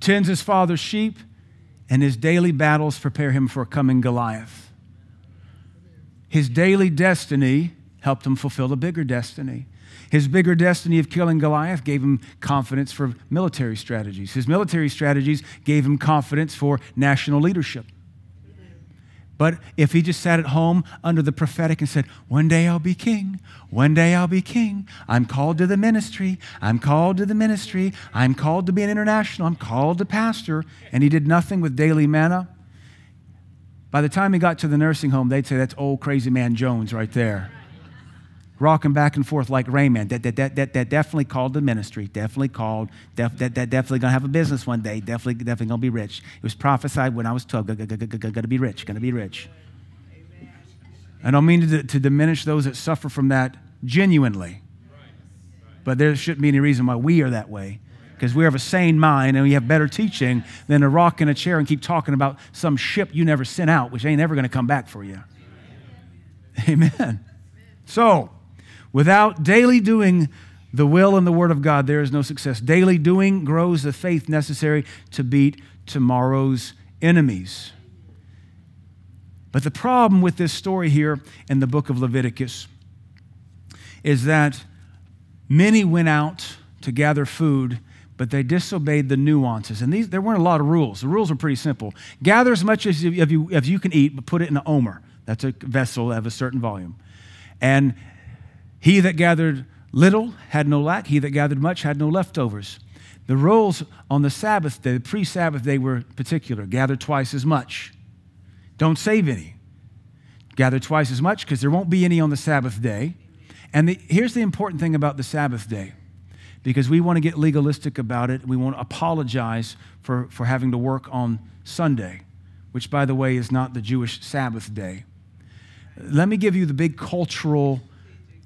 tends his father's sheep, and his daily battles prepare him for coming Goliath. His daily destiny helped him fulfill a bigger destiny. His bigger destiny of killing Goliath gave him confidence for military strategies. His military strategies gave him confidence for national leadership. But if he just sat at home under the prophetic and said, One day I'll be king, one day I'll be king, I'm called to the ministry, I'm called to the ministry, I'm called to be an international, I'm called to pastor, and he did nothing with daily manna, by the time he got to the nursing home, they'd say, That's old crazy man Jones right there rocking back and forth like Rain Man. That, that, that, that, that definitely called the ministry. Definitely called. Def, that, that definitely to have a business one day. Definitely, definitely to be rich. It was prophesied when I was 12. Going to be rich. To be rich. I don't mean to, to diminish those that suffer from that genuinely. But there shouldn't be any reason why we are that way. Because we have a sane mind and we have better teaching than to rock in a chair and keep talking about some ship you never sent out, which ain't ever going to come back for you. Amen. So, Without daily doing the will and the word of God, there is no success. Daily doing grows the faith necessary to beat tomorrow's enemies. But the problem with this story here in the book of Leviticus is that many went out to gather food, but they disobeyed the nuances. And these, there weren't a lot of rules. The rules were pretty simple. Gather as much as you, as you can eat, but put it in an omer. That's a vessel of a certain volume. And he that gathered little had no lack, he that gathered much had no leftovers. The rules on the Sabbath day, the pre Sabbath day, were particular gather twice as much. Don't save any. Gather twice as much because there won't be any on the Sabbath day. And the, here's the important thing about the Sabbath day because we want to get legalistic about it. We want to apologize for, for having to work on Sunday, which, by the way, is not the Jewish Sabbath day. Let me give you the big cultural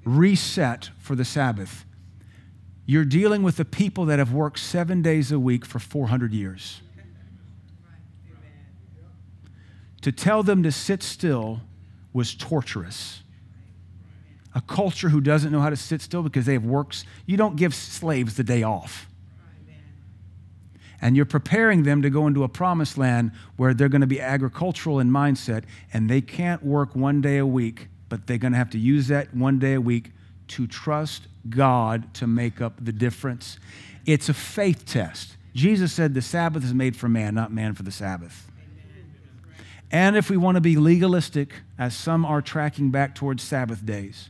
reset for the Sabbath. You're dealing with the people that have worked seven days a week for 400 years. To tell them to sit still was torturous. A culture who doesn't know how to sit still because they have works, you don't give slaves the day off. And you're preparing them to go into a promised land where they're going to be agricultural in mindset and they can't work one day a week but they're going to have to use that one day a week to trust God to make up the difference. It's a faith test. Jesus said the Sabbath is made for man, not man for the Sabbath. And if we want to be legalistic, as some are tracking back towards Sabbath days,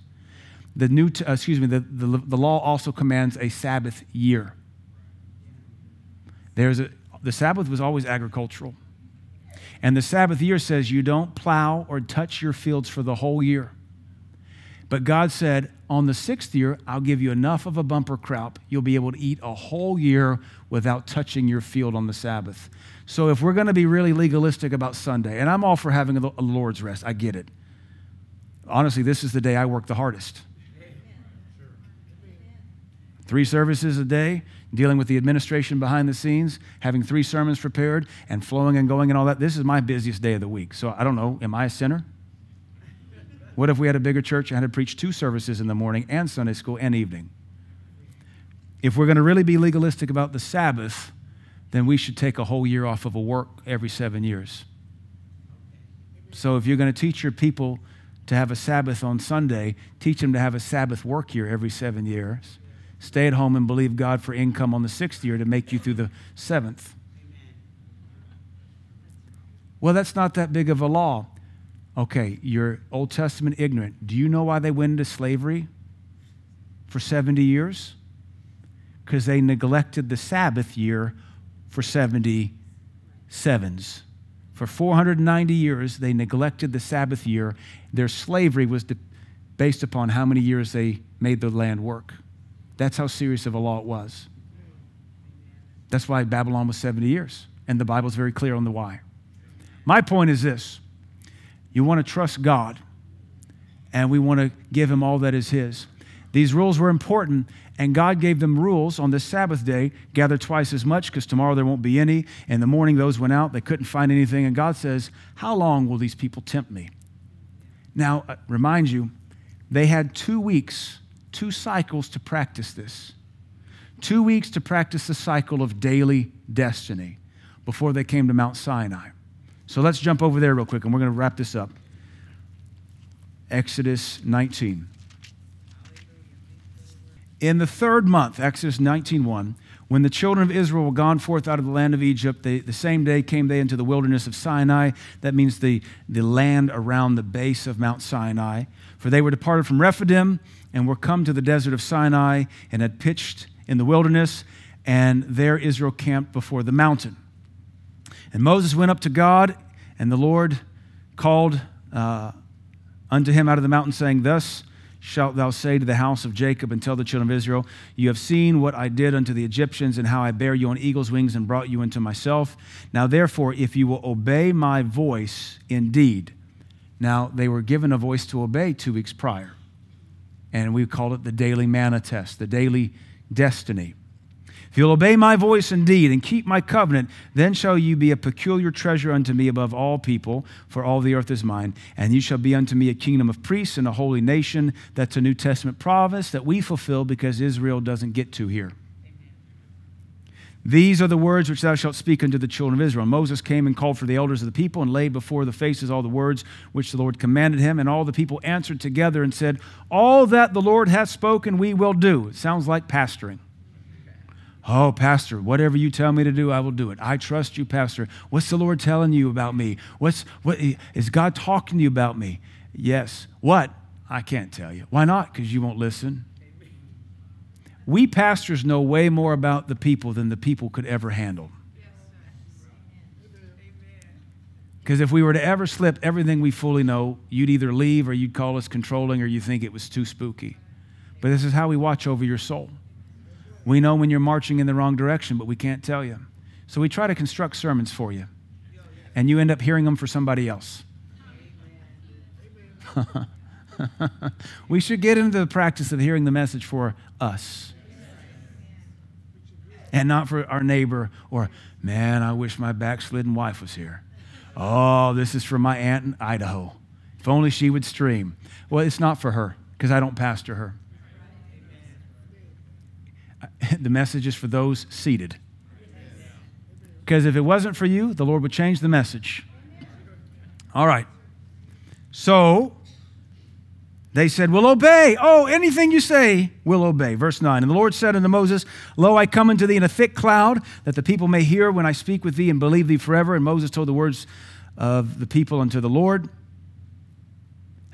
the new, uh, excuse me, the, the, the law also commands a Sabbath year. There's a, the Sabbath was always agricultural. And the Sabbath year says you don't plow or touch your fields for the whole year. But God said, on the sixth year, I'll give you enough of a bumper crop. You'll be able to eat a whole year without touching your field on the Sabbath. So if we're going to be really legalistic about Sunday, and I'm all for having a Lord's rest, I get it. Honestly, this is the day I work the hardest. Three services a day, dealing with the administration behind the scenes, having three sermons prepared, and flowing and going and all that. This is my busiest day of the week. So I don't know, am I a sinner? What if we had a bigger church and had to preach two services in the morning and Sunday school and evening? If we're going to really be legalistic about the Sabbath, then we should take a whole year off of a work every seven years. So if you're going to teach your people to have a Sabbath on Sunday, teach them to have a Sabbath work year every seven years stay at home and believe God for income on the sixth year to make you through the seventh. Well, that's not that big of a law. Okay, you're Old Testament ignorant. Do you know why they went into slavery for 70 years? Because they neglected the Sabbath year for 70 sevens. For 490 years, they neglected the Sabbath year. Their slavery was based upon how many years they made the land work. That's how serious of a law it was. That's why Babylon was 70 years. And the Bible's very clear on the why. My point is this you want to trust God, and we want to give Him all that is His. These rules were important, and God gave them rules on this Sabbath day gather twice as much because tomorrow there won't be any. In the morning, those went out, they couldn't find anything. And God says, How long will these people tempt me? Now, uh, remind you, they had two weeks two cycles to practice this. two weeks to practice the cycle of daily destiny before they came to Mount Sinai. So let's jump over there real quick and we're going to wrap this up. Exodus 19. In the third month, Exodus 19:1, when the children of Israel were gone forth out of the land of Egypt, they, the same day came they into the wilderness of Sinai. That means the, the land around the base of Mount Sinai. For they were departed from Rephidim and were come to the desert of Sinai and had pitched in the wilderness, and there Israel camped before the mountain. And Moses went up to God, and the Lord called uh, unto him out of the mountain, saying, Thus shalt thou say to the house of Jacob and tell the children of Israel, You have seen what I did unto the Egyptians, and how I bare you on eagle's wings and brought you into myself. Now, therefore, if you will obey my voice indeed. Now, they were given a voice to obey two weeks prior, and we called it the daily manna test, the daily destiny. If you'll obey my voice indeed and keep my covenant, then shall you be a peculiar treasure unto me above all people, for all the earth is mine. And you shall be unto me a kingdom of priests and a holy nation. That's a New Testament promise that we fulfill because Israel doesn't get to here. These are the words which thou shalt speak unto the children of Israel. Moses came and called for the elders of the people and laid before the faces all the words which the Lord commanded him. And all the people answered together and said, All that the Lord hath spoken, we will do. It sounds like pastoring. Oh, Pastor, whatever you tell me to do, I will do it. I trust you, Pastor. What's the Lord telling you about me? What's, what, is God talking to you about me? Yes. What? I can't tell you. Why not? Because you won't listen. We pastors know way more about the people than the people could ever handle. Because if we were to ever slip everything we fully know, you'd either leave or you'd call us controlling or you think it was too spooky. But this is how we watch over your soul. We know when you're marching in the wrong direction, but we can't tell you. So we try to construct sermons for you, and you end up hearing them for somebody else. we should get into the practice of hearing the message for us and not for our neighbor or, man, I wish my backslidden wife was here. Oh, this is for my aunt in Idaho. If only she would stream. Well, it's not for her because I don't pastor her. the message is for those seated. Because if it wasn't for you, the Lord would change the message. All right. So they said, We'll obey. Oh, anything you say, we'll obey. Verse 9. And the Lord said unto Moses, Lo, I come unto thee in a thick cloud, that the people may hear when I speak with thee and believe thee forever. And Moses told the words of the people unto the Lord.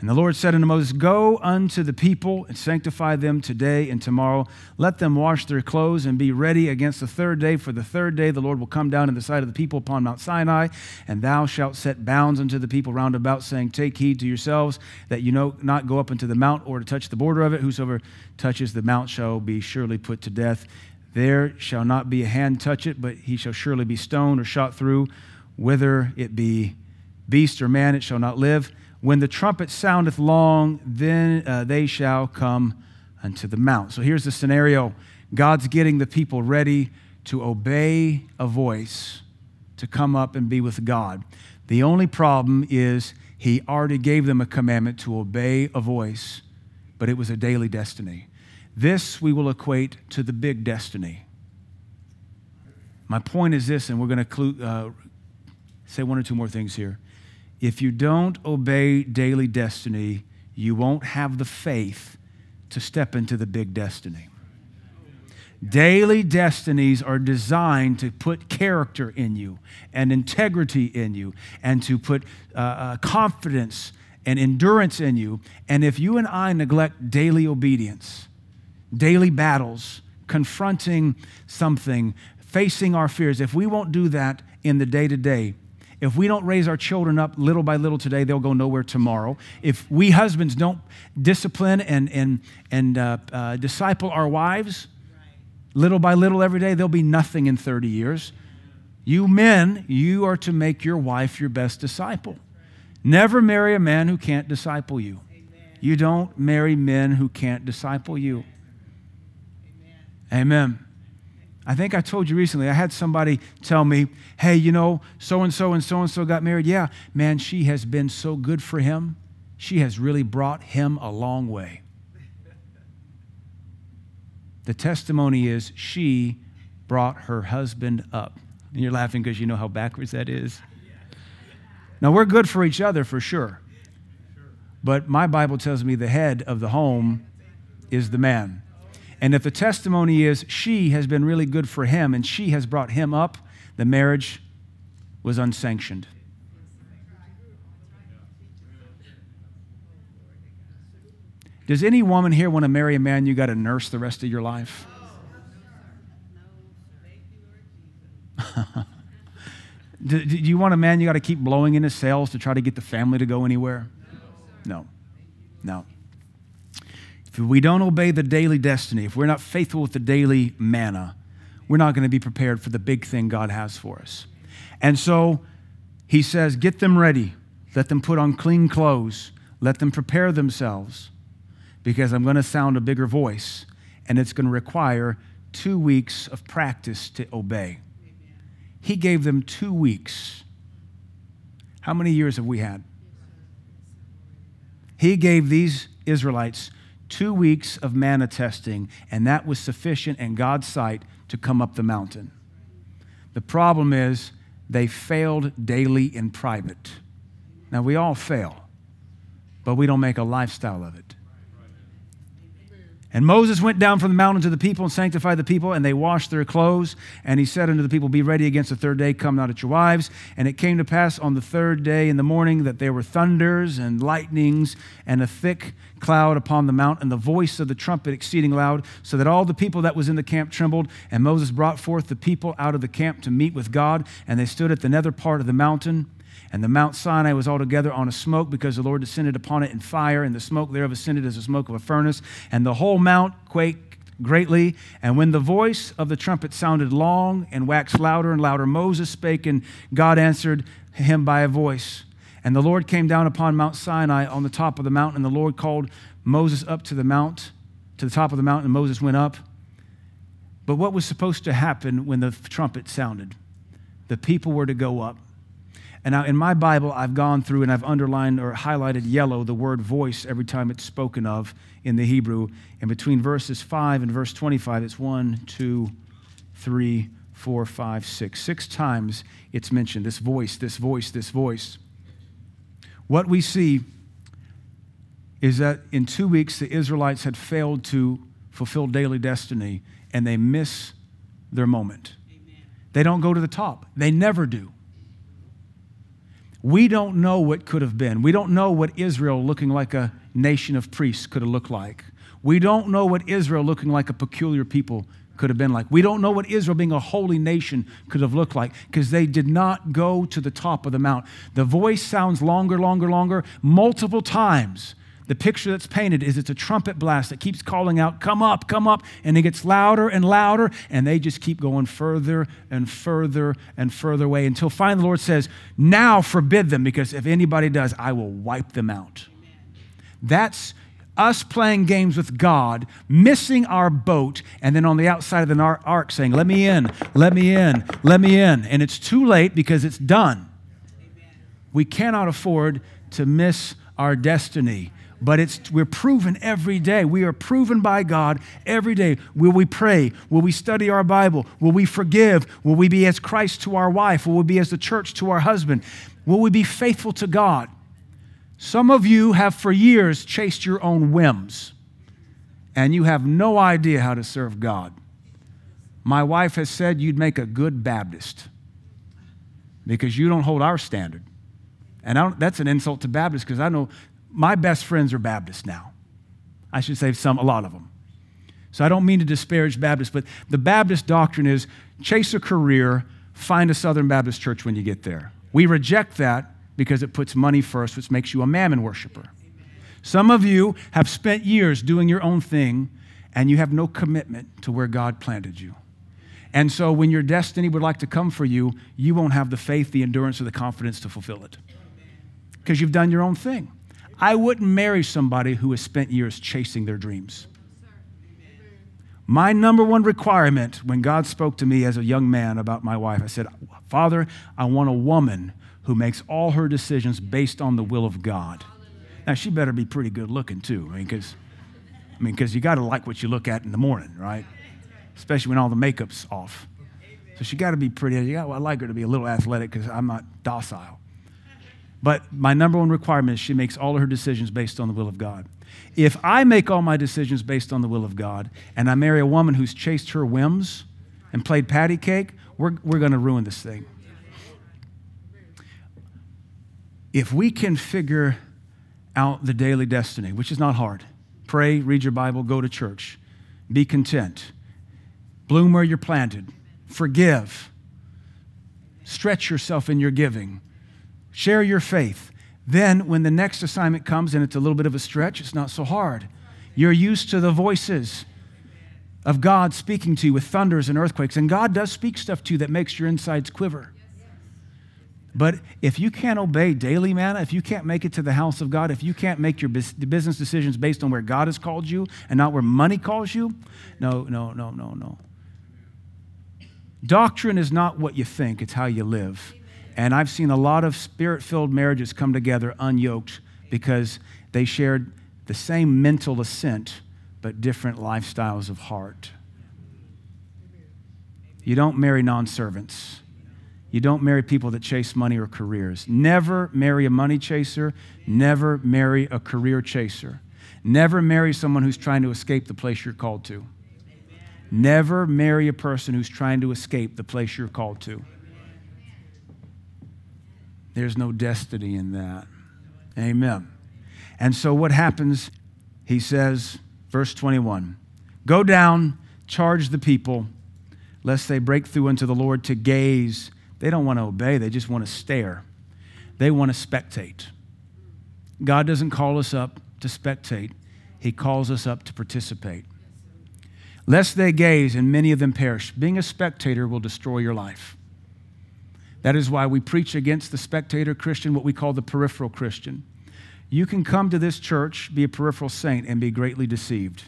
And the Lord said unto Moses, Go unto the people and sanctify them today and tomorrow. Let them wash their clothes and be ready against the third day. For the third day the Lord will come down in the sight of the people upon Mount Sinai, and thou shalt set bounds unto the people round about, saying, Take heed to yourselves that you know not go up into the mount or to touch the border of it. Whosoever touches the mount shall be surely put to death. There shall not be a hand touch it, but he shall surely be stoned or shot through. Whether it be beast or man, it shall not live. When the trumpet soundeth long, then uh, they shall come unto the mount. So here's the scenario God's getting the people ready to obey a voice to come up and be with God. The only problem is he already gave them a commandment to obey a voice, but it was a daily destiny. This we will equate to the big destiny. My point is this, and we're going to uh, say one or two more things here. If you don't obey daily destiny, you won't have the faith to step into the big destiny. Daily destinies are designed to put character in you and integrity in you and to put uh, uh, confidence and endurance in you. And if you and I neglect daily obedience, daily battles, confronting something, facing our fears, if we won't do that in the day to day, if we don't raise our children up little by little today, they'll go nowhere tomorrow. If we husbands don't discipline and, and, and uh, uh, disciple our wives little by little every day, they'll be nothing in 30 years. You men, you are to make your wife your best disciple. Never marry a man who can't disciple you. You don't marry men who can't disciple you. Amen. I think I told you recently, I had somebody tell me, hey, you know, so and so and so and so got married. Yeah, man, she has been so good for him. She has really brought him a long way. The testimony is she brought her husband up. And you're laughing because you know how backwards that is. Now, we're good for each other for sure. But my Bible tells me the head of the home is the man. And if the testimony is she has been really good for him and she has brought him up, the marriage was unsanctioned. Does any woman here want to marry a man you got to nurse the rest of your life? do, do, you want a man you got to keep blowing in his sails to try to get the family to go anywhere? No. No. If we don't obey the daily destiny, if we're not faithful with the daily manna, we're not going to be prepared for the big thing God has for us. And so he says, Get them ready. Let them put on clean clothes. Let them prepare themselves because I'm going to sound a bigger voice and it's going to require two weeks of practice to obey. He gave them two weeks. How many years have we had? He gave these Israelites two weeks of manna testing, and that was sufficient in God's sight to come up the mountain. The problem is they failed daily in private. Now, we all fail, but we don't make a lifestyle of it. And Moses went down from the mountain to the people and sanctified the people, and they washed their clothes. And he said unto the people, Be ready against the third day, come not at your wives. And it came to pass on the third day in the morning that there were thunders and lightnings and a thick cloud upon the mount, and the voice of the trumpet exceeding loud, so that all the people that was in the camp trembled. And Moses brought forth the people out of the camp to meet with God, and they stood at the nether part of the mountain. And the Mount Sinai was altogether on a smoke because the Lord descended upon it in fire, and the smoke thereof ascended as the smoke of a furnace. And the whole mount quaked greatly. And when the voice of the trumpet sounded long and waxed louder and louder, Moses spake, and God answered him by a voice. And the Lord came down upon Mount Sinai on the top of the mountain, and the Lord called Moses up to the mount, to the top of the mountain, and Moses went up. But what was supposed to happen when the trumpet sounded? The people were to go up. And now in my Bible, I've gone through and I've underlined or highlighted yellow the word voice every time it's spoken of in the Hebrew. And between verses 5 and verse 25, it's one, two, three, four, five, six. Six times it's mentioned this voice, this voice, this voice. What we see is that in two weeks, the Israelites had failed to fulfill daily destiny and they miss their moment. Amen. They don't go to the top, they never do. We don't know what could have been. We don't know what Israel looking like a nation of priests could have looked like. We don't know what Israel looking like a peculiar people could have been like. We don't know what Israel being a holy nation could have looked like because they did not go to the top of the mount. The voice sounds longer, longer, longer, multiple times the picture that's painted is it's a trumpet blast that keeps calling out, Come up, come up. And it gets louder and louder, and they just keep going further and further and further away until finally the Lord says, Now forbid them, because if anybody does, I will wipe them out. That's us playing games with God, missing our boat, and then on the outside of the ark saying, Let me in, let me in, let me in. And it's too late because it's done. We cannot afford to miss our destiny but it's we're proven every day. We are proven by God every day. Will we pray? Will we study our Bible? Will we forgive? Will we be as Christ to our wife? Will we be as the church to our husband? Will we be faithful to God? Some of you have for years chased your own whims, and you have no idea how to serve God. My wife has said you'd make a good Baptist because you don't hold our standard. And that's an insult to Baptists because I know my best friends are Baptists now. I should say some, a lot of them. So I don't mean to disparage Baptists, but the Baptist doctrine is chase a career, find a Southern Baptist church when you get there. We reject that because it puts money first, which makes you a mammon worshiper. Some of you have spent years doing your own thing and you have no commitment to where God planted you. And so when your destiny would like to come for you, you won't have the faith, the endurance, or the confidence to fulfill it because you've done your own thing. I wouldn't marry somebody who has spent years chasing their dreams. My number one requirement when God spoke to me as a young man about my wife, I said, Father, I want a woman who makes all her decisions based on the will of God. Now, she better be pretty good looking too, I mean, because I mean, because you got to like what you look at in the morning, right? Especially when all the makeup's off. So she got to be pretty. You got, I like her to be a little athletic because I'm not docile. But my number one requirement is she makes all of her decisions based on the will of God. If I make all my decisions based on the will of God and I marry a woman who's chased her whims and played patty cake, we're, we're going to ruin this thing. If we can figure out the daily destiny, which is not hard, pray, read your Bible, go to church, be content, bloom where you're planted, forgive, stretch yourself in your giving, share your faith. Then, when the next assignment comes and it's a little bit of a stretch, it's not so hard. You're used to the voices of God speaking to you with thunders and earthquakes. And God does speak stuff to you that makes your insides quiver. But if you can't obey daily manna, if you can't make it to the house of God, if you can't make your business decisions based on where God has called you and not where money calls you, no, no, no, no, no. Doctrine is not what you think, it's how you live. And I've seen a lot of spirit filled marriages come together unyoked because they shared the same mental assent, but different lifestyles of heart. You don't marry non servants. You don't marry people that chase money or careers. Never marry a money chaser. Never marry a career chaser. Never marry someone who's trying to escape the place you're called to. Never marry a person who's trying to escape the place you're called to. There's no destiny in that. Amen. And so what happens? He says, verse 21 Go down, charge the people, lest they break through unto the Lord to gaze. They don't want to obey, they just want to stare. They want to spectate. God doesn't call us up to spectate, He calls us up to participate. Lest they gaze and many of them perish. Being a spectator will destroy your life. That is why we preach against the spectator Christian, what we call the peripheral Christian. You can come to this church, be a peripheral saint, and be greatly deceived.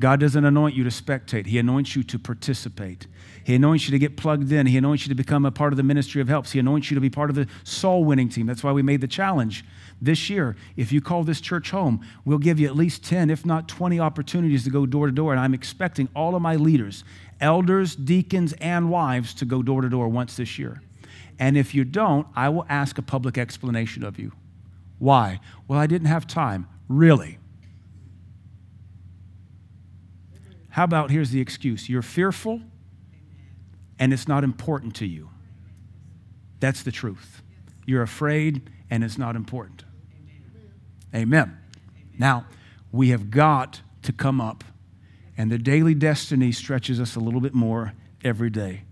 God doesn't anoint you to spectate, He anoints you to participate. He anoints you to get plugged in. He anoints you to become a part of the ministry of helps. He anoints you to be part of the soul winning team. That's why we made the challenge this year. If you call this church home, we'll give you at least 10, if not 20 opportunities to go door to door. And I'm expecting all of my leaders, elders, deacons, and wives to go door to door once this year. And if you don't, I will ask a public explanation of you. Why? Well, I didn't have time. Really? How about here's the excuse you're fearful and it's not important to you. That's the truth. You're afraid and it's not important. Amen. Now, we have got to come up, and the daily destiny stretches us a little bit more every day.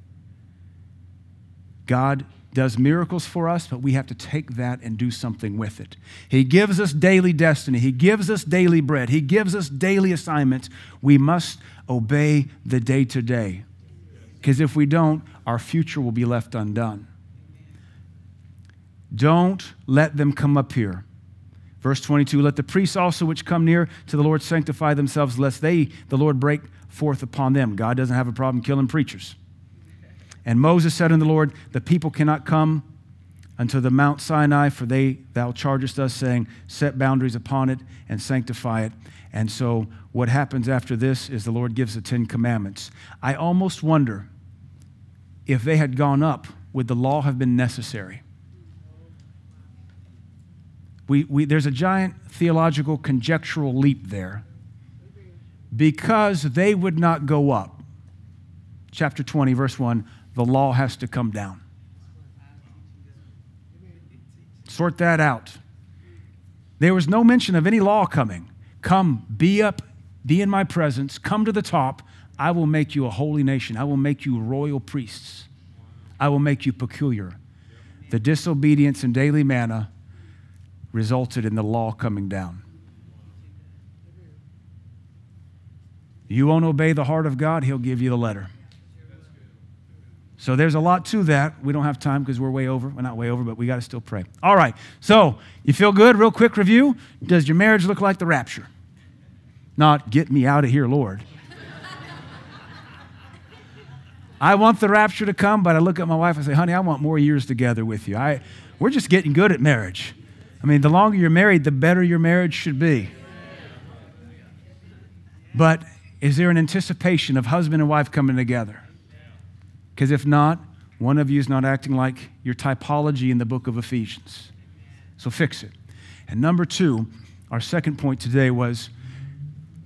God does miracles for us, but we have to take that and do something with it. He gives us daily destiny, He gives us daily bread, He gives us daily assignments. We must obey the day to day. Because if we don't, our future will be left undone. Don't let them come up here. Verse 22 Let the priests also which come near to the Lord sanctify themselves, lest they, the Lord, break forth upon them. God doesn't have a problem killing preachers. And Moses said unto the Lord, The people cannot come unto the Mount Sinai, for they thou chargest us, saying, Set boundaries upon it and sanctify it. And so what happens after this is the Lord gives the Ten Commandments. I almost wonder if they had gone up, would the law have been necessary? We, we, there's a giant theological conjectural leap there because they would not go up. Chapter 20, verse 1 the law has to come down. Sort that out. There was no mention of any law coming. Come, be up, be in my presence, come to the top. I will make you a holy nation. I will make you royal priests. I will make you peculiar. The disobedience and daily manna resulted in the law coming down. You won't obey the heart of God, He'll give you the letter. So there's a lot to that. We don't have time because we're way over. We're not way over, but we got to still pray. All right. So you feel good? Real quick review. Does your marriage look like the rapture? Not get me out of here, Lord. I want the rapture to come, but I look at my wife and say, honey, I want more years together with you. I, we're just getting good at marriage. I mean, the longer you're married, the better your marriage should be. But is there an anticipation of husband and wife coming together? Because if not, one of you is not acting like your typology in the book of Ephesians. So fix it. And number two, our second point today was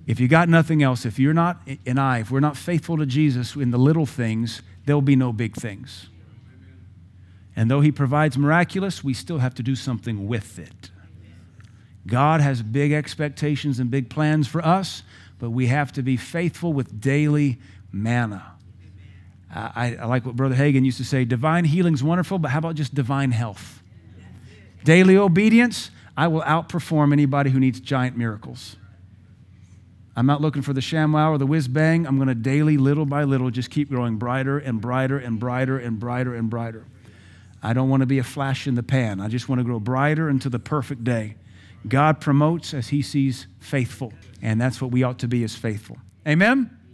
if you got nothing else, if you're not, and I, if we're not faithful to Jesus in the little things, there'll be no big things. And though He provides miraculous, we still have to do something with it. God has big expectations and big plans for us, but we have to be faithful with daily manna. I, I, like what Brother Hagin used to say divine healing's wonderful, but how about just divine health? Daily obedience, I will outperform anybody who needs giant miracles. I'm not looking for the ShamWow or the whiz bang. I'm going to daily, little by little, just keep growing brighter and brighter and brighter and brighter and brighter. I don't want to be a flash in the pan. I just want to grow brighter into the perfect day. God promotes as he sees faithful, and that's what we ought to be as faithful. Amen?